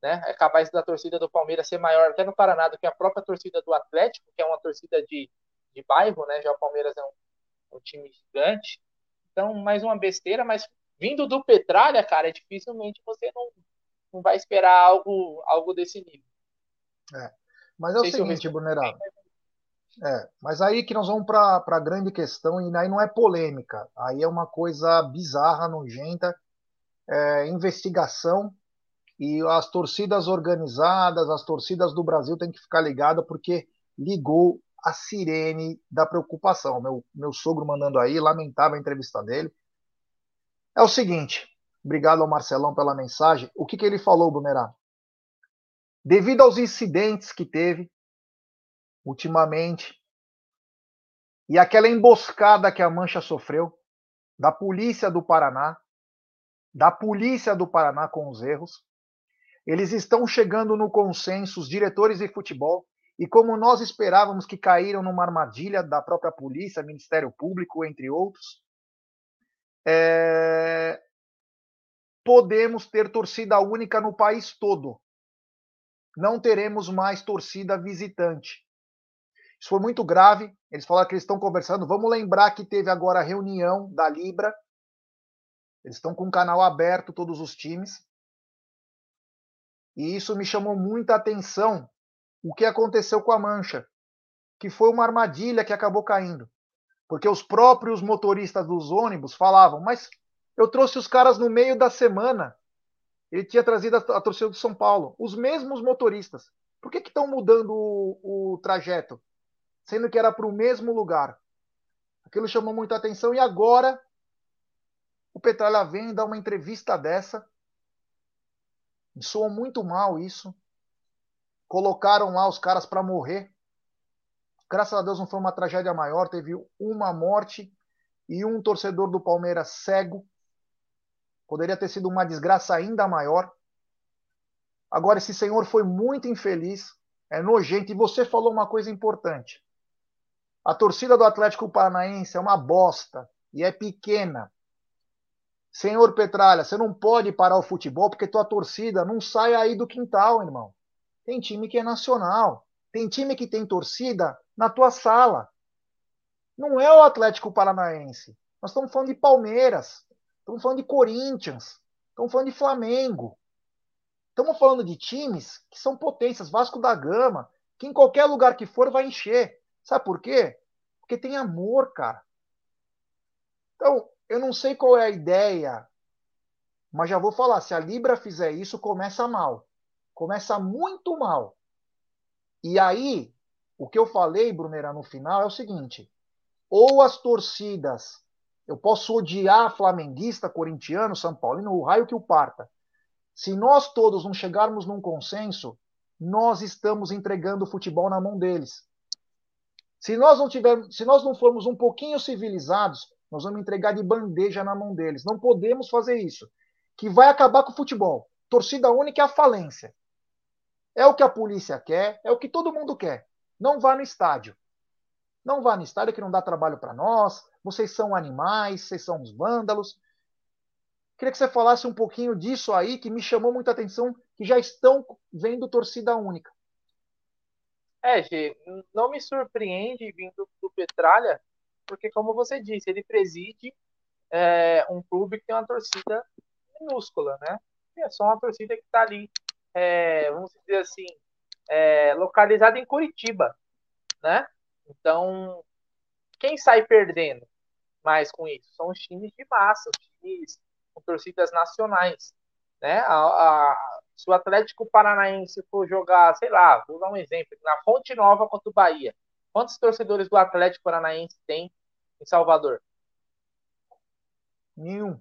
né? É capaz da torcida do Palmeiras ser maior até no Paraná do que a própria torcida do Atlético, que é uma torcida de, de bairro, né? Já o Palmeiras é um, um time gigante. Então, mais uma besteira, mas vindo do Petralha, cara, dificilmente você não, não vai esperar algo, algo desse nível. É. Mas é o seguinte, Brunerado. É, mas aí que nós vamos para a grande questão, e aí não é polêmica, aí é uma coisa bizarra, nojenta, é, investigação, e as torcidas organizadas, as torcidas do Brasil têm que ficar ligadas, porque ligou a sirene da preocupação. Meu, meu sogro mandando aí, lamentável a entrevista dele. É o seguinte, obrigado ao Marcelão pela mensagem. O que, que ele falou, Bunerá? Devido aos incidentes que teve ultimamente e aquela emboscada que a Mancha sofreu da polícia do Paraná, da polícia do Paraná com os erros, eles estão chegando no consenso, os diretores de futebol, e como nós esperávamos que caíram numa armadilha da própria polícia, Ministério Público, entre outros, é... podemos ter torcida única no país todo. Não teremos mais torcida visitante. Isso foi muito grave. Eles falaram que eles estão conversando. Vamos lembrar que teve agora a reunião da Libra. Eles estão com o canal aberto, todos os times. E isso me chamou muita atenção o que aconteceu com a Mancha, que foi uma armadilha que acabou caindo. Porque os próprios motoristas dos ônibus falavam, mas eu trouxe os caras no meio da semana. Ele tinha trazido a, a torcida do São Paulo. Os mesmos motoristas. Por que estão mudando o, o trajeto? Sendo que era para o mesmo lugar. Aquilo chamou muita atenção. E agora o Petralha vem dar uma entrevista dessa me soou muito mal isso. Colocaram lá os caras para morrer. Graças a Deus não foi uma tragédia maior, teve uma morte e um torcedor do Palmeiras cego. Poderia ter sido uma desgraça ainda maior. Agora, esse senhor foi muito infeliz, é nojento. E você falou uma coisa importante. A torcida do Atlético Paranaense é uma bosta e é pequena. Senhor Petralha, você não pode parar o futebol porque tua torcida não sai aí do quintal, irmão. Tem time que é nacional. Tem time que tem torcida na tua sala. Não é o Atlético Paranaense. Nós estamos falando de Palmeiras. Estamos falando de Corinthians. Estamos falando de Flamengo. Estamos falando de times que são potências. Vasco da Gama. Que em qualquer lugar que for vai encher. Sabe por quê? Porque tem amor, cara. Então, eu não sei qual é a ideia, mas já vou falar: se a Libra fizer isso, começa mal. Começa muito mal. E aí, o que eu falei, Brunera, no final é o seguinte: ou as torcidas, eu posso odiar flamenguista, corintiano, São Paulino, o raio que o parta. Se nós todos não chegarmos num consenso, nós estamos entregando o futebol na mão deles. Se nós não tivermos, se nós não formos um pouquinho civilizados, nós vamos entregar de bandeja na mão deles. Não podemos fazer isso. Que vai acabar com o futebol. Torcida única é a falência. É o que a polícia quer, é o que todo mundo quer. Não vá no estádio. Não vá no estádio que não dá trabalho para nós. Vocês são animais, vocês são os vândalos. Queria que você falasse um pouquinho disso aí, que me chamou muita atenção, que já estão vendo torcida única. É, Gê, não me surpreende vindo do Petralha porque, como você disse, ele preside é, um clube que tem uma torcida minúscula, né? é só uma torcida que está ali, é, vamos dizer assim, é, localizada em Curitiba, né? Então, quem sai perdendo mais com isso? São os times de massa, os times com torcidas nacionais, né? A, a, se o Atlético Paranaense for jogar, sei lá, vou dar um exemplo, na Fonte Nova contra o Bahia, Quantos torcedores do Atlético Paranaense tem em Salvador? Nenhum.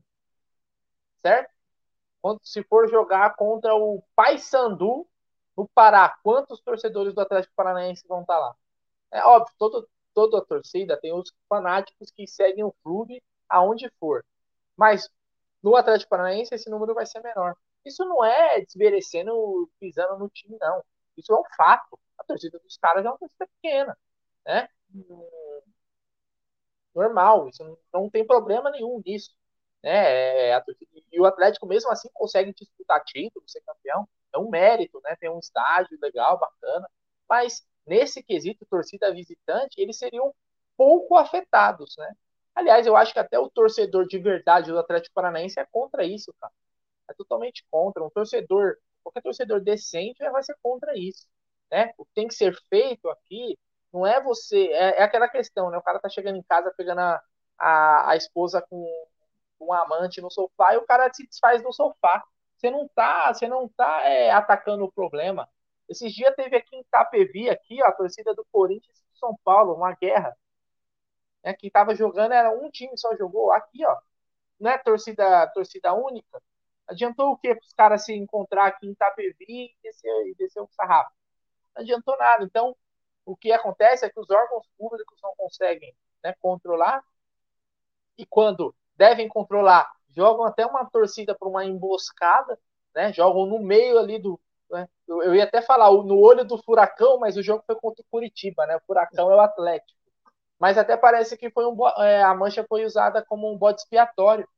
Certo? Quando se for jogar contra o Paysandu no Pará, quantos torcedores do Atlético Paranaense vão estar lá? É óbvio, todo, toda a torcida tem os fanáticos que seguem o clube aonde for. Mas no Atlético Paranaense esse número vai ser menor. Isso não é desmerecendo, pisando no time, não. Isso é um fato. A torcida dos caras é uma torcida pequena né? Normal, isso não tem problema nenhum nisso. né? É, e o Atlético, mesmo assim, consegue disputar título, ser campeão. É um mérito, né? Tem um estádio legal, bacana. Mas nesse quesito, torcida visitante, eles seriam pouco afetados, né? Aliás, eu acho que até o torcedor de verdade do Atlético Paranaense é contra isso, cara. É totalmente contra. Um torcedor, qualquer torcedor decente vai ser contra isso, né? O que tem que ser feito aqui não é você, é, é aquela questão, né? O cara tá chegando em casa pegando a, a, a esposa com um amante no sofá e o cara se desfaz no sofá. Você não tá, você não tá é, atacando o problema. Esses dias teve aqui em Itapevi, aqui, ó, a torcida do Corinthians e São Paulo, uma guerra. Né? Quem tava jogando era um time só jogou. Aqui, ó. Não é torcida, torcida única. Adiantou o quê para os caras se encontrar aqui em Itapevi e descer, e descer o sarrafo? Não adiantou nada. Então, o que acontece é que os órgãos públicos não conseguem né, controlar e quando devem controlar, jogam até uma torcida para uma emboscada, né? Jogam no meio ali do. Né? Eu, eu, ia até falar no olho do furacão, mas o jogo foi contra o Curitiba, né? O furacão é o Atlético. Mas até parece que foi um, é, a mancha foi usada como um bode expiatório,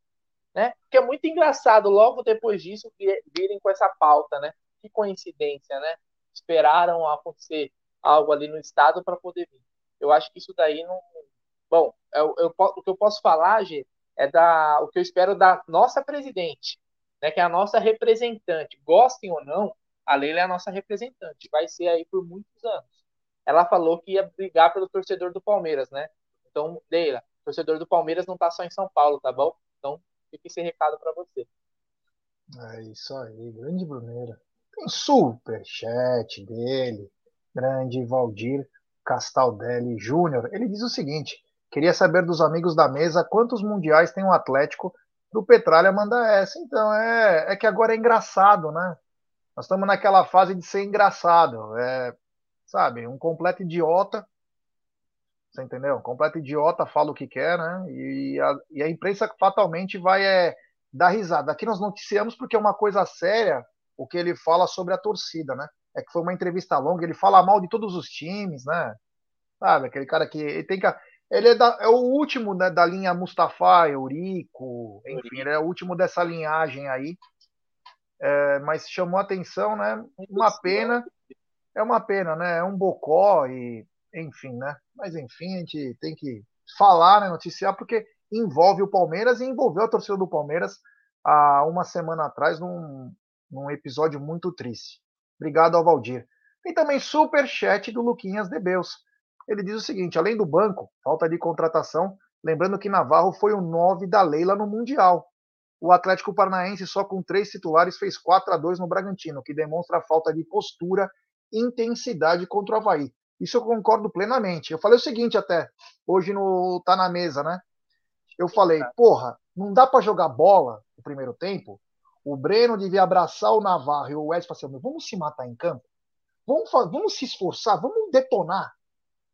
né? Porque é muito engraçado logo depois disso virem com essa pauta, né? Que coincidência, né? Esperaram acontecer algo ali no estado para poder vir. Eu acho que isso daí não. Bom, eu, eu, o que eu posso falar, Gê, é da, o que eu espero da nossa presidente, né, que é a nossa representante. Gostem ou não, a Leila é a nossa representante, vai ser aí por muitos anos. Ela falou que ia brigar pelo torcedor do Palmeiras, né? Então, Leila, torcedor do Palmeiras não tá só em São Paulo, tá bom? Então, fica esse recado para você. É isso aí, grande Bruneira. Tem super chat dele, grande Valdir Castaldelli Júnior. Ele diz o seguinte: Queria saber dos amigos da mesa quantos mundiais tem o Atlético do Petralha manda essa. Então, é, é que agora é engraçado, né? Nós estamos naquela fase de ser engraçado. É, sabe, um completo idiota. Você entendeu? Um completo idiota fala o que quer, né? E a, e a imprensa fatalmente vai é, dar risada. Aqui nós noticiamos porque é uma coisa séria o que ele fala sobre a torcida, né? É que foi uma entrevista longa, ele fala mal de todos os times, né? Sabe, aquele cara que ele tem que ele é, da, é o último né, da linha Mustafa, Eurico, enfim, ele é o último dessa linhagem aí. É, mas chamou atenção, né? Uma pena. É uma pena, né? É um bocó e, enfim, né? Mas enfim, a gente tem que falar, né, noticiar, porque envolve o Palmeiras e envolveu a torcida do Palmeiras há uma semana atrás num, num episódio muito triste. Obrigado ao Valdir. Tem também super chat do Luquinhas de Beus. Ele diz o seguinte: além do banco, falta de contratação, lembrando que Navarro foi o 9 da Leila no Mundial. O Atlético Paranaense, só com três titulares, fez 4 a 2 no Bragantino, que demonstra a falta de postura e intensidade contra o Havaí. Isso eu concordo plenamente. Eu falei o seguinte até, hoje no Tá na Mesa, né? Eu falei, porra, não dá para jogar bola no primeiro tempo? O Breno devia abraçar o Navarro e o Wes falar assim, vamos se matar em campo? Vamos, vamos se esforçar, vamos detonar.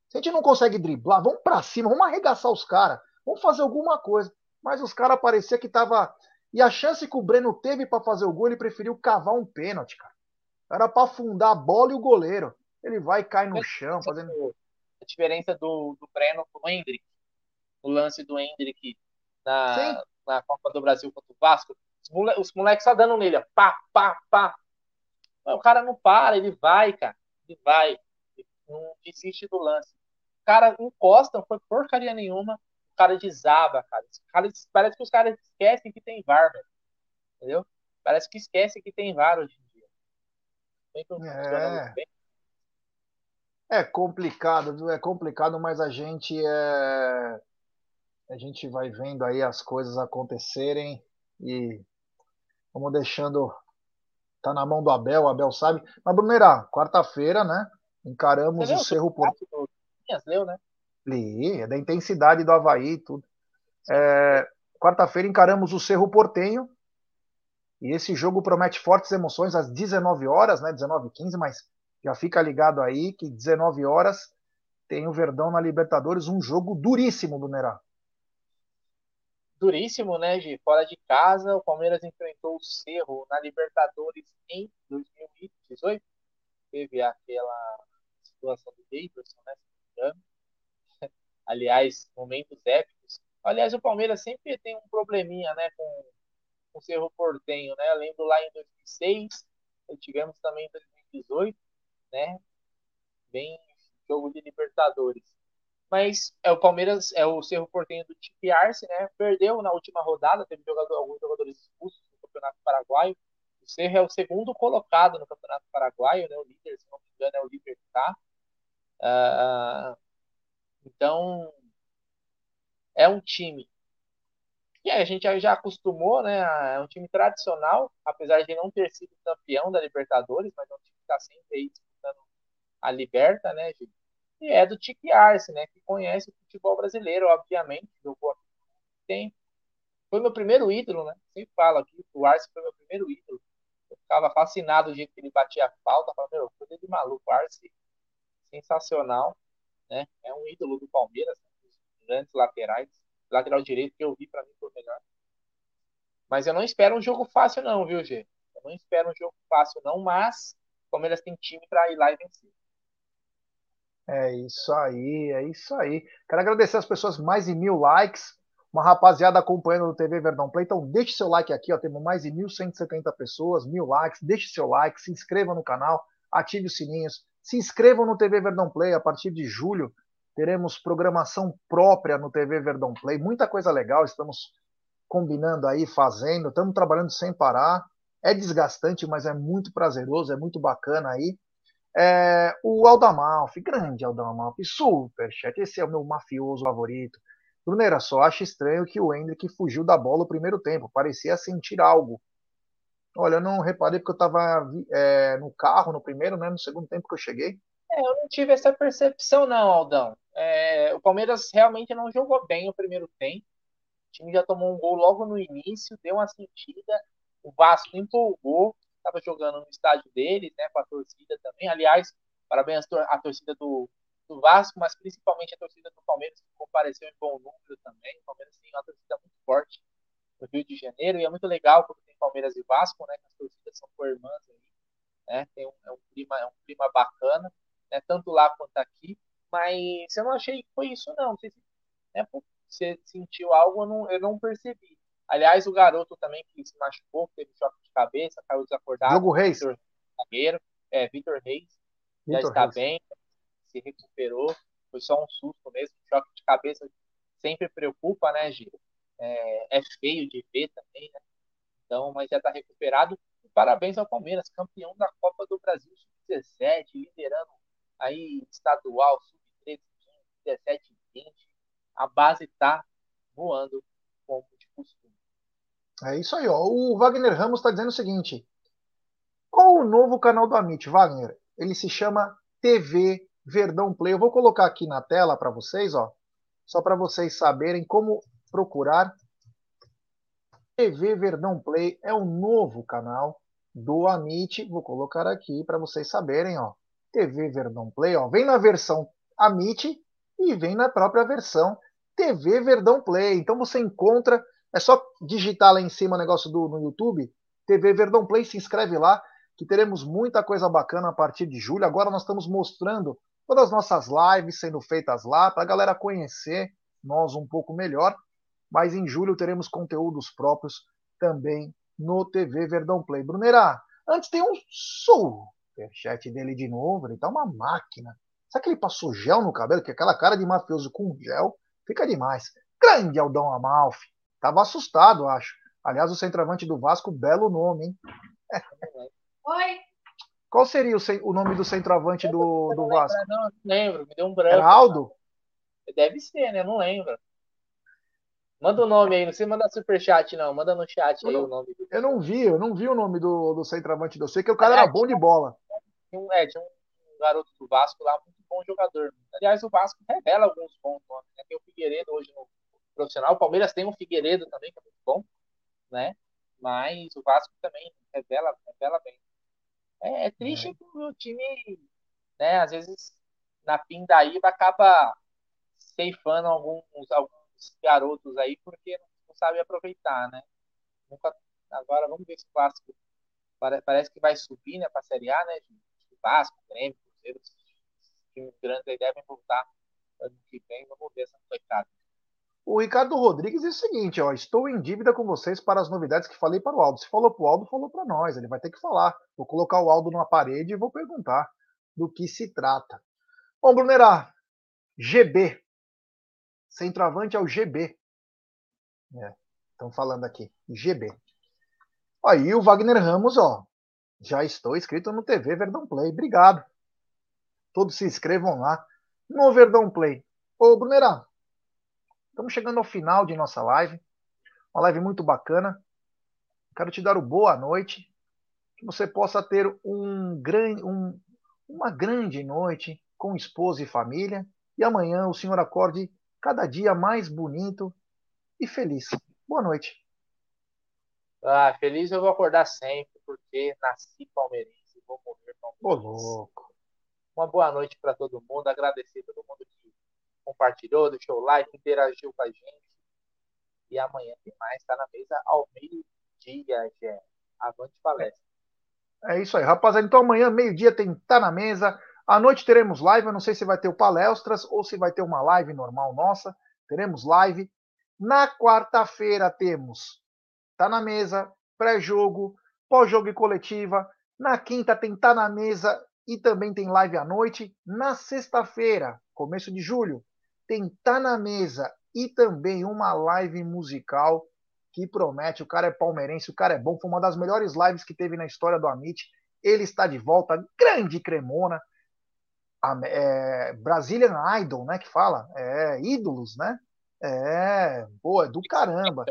Se a gente não consegue driblar, vamos para cima, vamos arregaçar os caras, vamos fazer alguma coisa. Mas os caras parecia que tava. E a chance que o Breno teve para fazer o gol, ele preferiu cavar um pênalti, cara. Era para afundar a bola e o goleiro. Ele vai e cai no chão, fazendo. A diferença do, do Breno com o Hendrick, o lance do Hendrick na, na Copa do Brasil contra o Vasco, os, mole, os moleques só dando nele, ó, pá, pá, pá. O cara não para, ele vai, cara. Ele vai. Ele não desiste do lance cara encosta, não foi porcaria nenhuma, o cara desaba, cara. cara parece que os caras esquecem que tem VAR, velho. Entendeu? Parece que esquecem que tem VAR hoje em dia. É. é complicado, viu? É complicado, mas a gente é. A gente vai vendo aí as coisas acontecerem e vamos deixando. Tá na mão do Abel, o Abel sabe. Mas, Brunerá, quarta-feira, né? Encaramos o Cerro Porto leu, né? Li, é da intensidade do Havaí e tudo. É, Quarta-feira encaramos o Cerro Portenho. E esse jogo promete fortes emoções às 19 horas, né? 19 h 15, mas já fica ligado aí que 19 horas tem o Verdão na Libertadores, um jogo duríssimo do Nerá. Duríssimo, né, Gi? Fora de casa, o Palmeiras enfrentou o Cerro na Libertadores em 2018. Teve aquela situação do Davidson, né? Aliás, momentos épicos. Aliás, o Palmeiras sempre tem um probleminha, né, com, com o Cerro Portenho, né? Eu lembro lá em 2006, tivemos também em 2018, né? Bem jogo de Libertadores. Mas é o Palmeiras, é o Cerro Portenho do Tipe Arce, né? Perdeu na última rodada, teve jogador, alguns jogadores expulsos no Campeonato Paraguaio. O Cerro é o segundo colocado no Campeonato Paraguaio, né? O líder, se não me engano, é o Libertar. Uh, então, é um time que a gente já acostumou, né? É um time tradicional, apesar de não ter sido campeão da Libertadores, mas é um time que está sempre aí disputando a Liberta, né, gente? E é do Tique Arce, né? Que conhece o futebol brasileiro, obviamente, jogou aqui. Foi meu primeiro ídolo, né? Sempre falo aqui, o Arce foi meu primeiro ídolo. Eu ficava fascinado do jeito que ele batia a falta, falava, meu, coisa de maluco, Arce sensacional, né? É um ídolo do Palmeiras, né? Os grandes laterais lateral direito que eu vi para mim foi melhor. Mas eu não espero um jogo fácil não, viu, G? Eu não espero um jogo fácil não, mas o Palmeiras tem time para ir lá e vencer. É isso aí, é isso aí. Quero agradecer as pessoas, mais de mil likes, uma rapaziada acompanhando o TV Verdão Play. Então deixe seu like aqui, ó, temos mais de 1.170 pessoas, mil likes. Deixe seu like, se inscreva no canal, ative os sininhos, se inscrevam no TV Verdão Play a partir de julho teremos programação própria no TV Verdão Play, muita coisa legal, estamos combinando aí, fazendo, estamos trabalhando sem parar. É desgastante, mas é muito prazeroso, é muito bacana aí. É, o Aldamalfi, grande Aldamalfi, super chat, esse é o meu mafioso favorito. Brunera, só acho estranho que o Hendrick fugiu da bola o primeiro tempo, parecia sentir algo. Olha, eu não reparei porque eu estava é, no carro no primeiro, né? No segundo tempo que eu cheguei. É, eu não tive essa percepção, não, Aldão. É, o Palmeiras realmente não jogou bem o primeiro tempo. O time já tomou um gol logo no início, deu uma sentida. O Vasco empolgou, estava jogando no estádio deles, né, com a torcida também. Aliás, parabéns à torcida do, do Vasco, mas principalmente a torcida do Palmeiras, que compareceu em bom número também. O Palmeiras tem uma torcida muito forte no Rio de Janeiro, e é muito legal porque tem Palmeiras e Vasco, né, que as torcidas são co-irmãs aí, né, tem um, é um, clima, é um clima bacana né, tanto lá quanto aqui, mas eu não achei que foi isso não. Você, né, você sentiu algo, eu não, eu não percebi. Aliás, o garoto também que se machucou, teve choque de cabeça, caiu desacordado. Jogo Reis. Vitor, é, Vitor Reis. já está Reis. bem, se recuperou. Foi só um susto mesmo. Choque de cabeça sempre preocupa, né, Giro? É, é feio de ver também, né? Então, mas já está recuperado. Parabéns ao Palmeiras, campeão da Copa do Brasil Sub-17, liderando aí estadual, sub-13, 17, 20, a base está voando como de costume. É isso aí, ó. O Wagner Ramos está dizendo o seguinte: qual o novo canal do Amit, Wagner? Ele se chama TV Verdão Play. Eu vou colocar aqui na tela para vocês, ó, só para vocês saberem como procurar. TV Verdão Play é o novo canal do Amit. Vou colocar aqui para vocês saberem, ó. TV Verdão Play, ó, vem na versão Amit e vem na própria versão TV Verdão Play. Então você encontra, é só digitar lá em cima o negócio do no YouTube, TV Verdão Play, se inscreve lá, que teremos muita coisa bacana a partir de julho. Agora nós estamos mostrando todas as nossas lives sendo feitas lá para a galera conhecer nós um pouco melhor. Mas em julho teremos conteúdos próprios também no TV Verdão Play. Brunera, antes tem um superchat dele de novo, ele tá uma máquina. Será que ele passou gel no cabelo? Que aquela cara de mafioso com gel fica demais. Grande Aldão Amalfi. Tava assustado, acho. Aliás, o centroavante do Vasco, belo nome, hein? [LAUGHS] Oi. Qual seria o, o nome do centroavante do, do Vasco? Não, lembro, me deu um branco. Era Aldo? Deve ser, né? Não lembro. Manda o nome aí, não sei mandar superchat, não. Manda no chat aí não, o nome. Eu não vi, eu não vi o nome do, do centroavante. Eu sei que o cara é, era bom de bola. Tinha um, é, tinha um garoto do Vasco lá, muito bom jogador. Aliás, o Vasco revela alguns bons nomes. Né? Tem o Figueiredo hoje no profissional. O Palmeiras tem um Figueiredo também, que é muito bom, né? Mas o Vasco também revela, revela bem. É, é triste é. que o time, né, às vezes, na pindaíba, acaba ceifando alguns, alguns garotos aí porque não sabe aproveitar, né? Nunca, agora vamos ver esse clássico. Parece que vai subir, né, para a Série A, né? De Vasco, Grêmio, Cruzeiro, os times grandes aí devem voltar ano que vem. Vamos ver essa molecada. O Ricardo Rodrigues diz o seguinte, ó, estou em dívida com vocês para as novidades que falei para o Aldo. Se falou para o Aldo, falou para nós. Ele vai ter que falar. Vou colocar o Aldo na parede e vou perguntar do que se trata. Bom, Brunerá, GB. Centroavante é o GB. É, estão falando aqui. GB. Aí o Wagner Ramos, ó. Já estou inscrito no TV Verdão Play. Obrigado. Todos se inscrevam lá no Verdão Play. Ô, Brunerá, Estamos chegando ao final de nossa live. Uma live muito bacana. Quero te dar o boa noite. Que você possa ter um grande, um, uma grande noite com esposa e família. E amanhã o senhor acorde cada dia mais bonito e feliz. Boa noite. Ah, feliz eu vou acordar sempre, porque nasci palmeirense e vou morrer palmeirense. Ô, louco. Uma boa noite para todo mundo. Agradecer a todo mundo que compartilhou, deixou o like, interagiu com a gente. E amanhã tem mais, tá na mesa ao meio-dia, Gé. Avante palestra. É isso aí, rapaziada. Então amanhã, meio-dia, tem Tá na Mesa. À noite teremos live. Eu não sei se vai ter o palestras ou se vai ter uma live normal nossa. Teremos live. Na quarta-feira temos Tá na Mesa, pré-jogo, pós-jogo e coletiva. Na quinta tem Tá na Mesa e também tem live à noite. Na sexta-feira, começo de julho, tem Tá na Mesa e também uma live musical que promete. O cara é palmeirense, o cara é bom. Foi uma das melhores lives que teve na história do Amit. Ele está de volta, grande Cremona. É, Brazilian Idol, né? Que fala. É, ídolos, né? É, boa, é do caramba.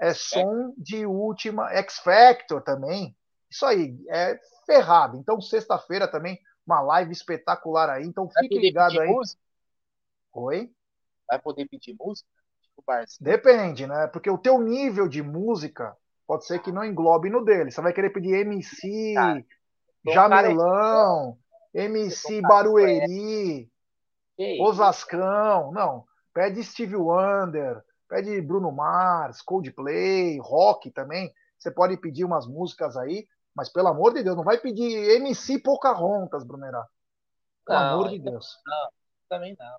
É som de última. X Factor também. Isso aí, é ferrado. Então, sexta-feira também, uma live espetacular aí. Então, fique ligado aí. Música? Oi? Vai poder pedir música? Tipo Depende, né? Porque o teu nível de música pode ser que não englobe no dele. Você vai querer pedir MC, Cara, Jamelão, MC Barueri, Osascão. Não, pede Steve Wonder, pede Bruno Mars, Coldplay, rock também. Você pode pedir umas músicas aí, mas pelo amor de Deus, não vai pedir MC Pocahontas, Brunerá. Pelo não, amor de Deus. Não, também não.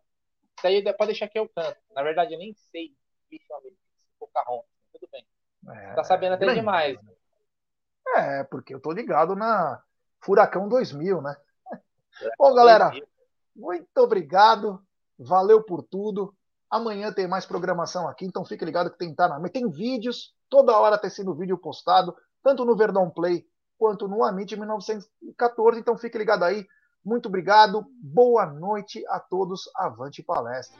Isso aí pode deixar que eu canto. Na verdade, eu nem sei visualmente Pocahontas. Tudo bem. É, tá sabendo até demais. Né? É, porque eu tô ligado na Furacão 2000, né? Bom, galera, muito obrigado. Valeu por tudo. Amanhã tem mais programação aqui, então fique ligado que tem tá na tem vídeos, toda hora tem sido vídeo postado, tanto no Verdão Play quanto no Amit 1914, então fique ligado aí. Muito obrigado, boa noite a todos, avante palestra.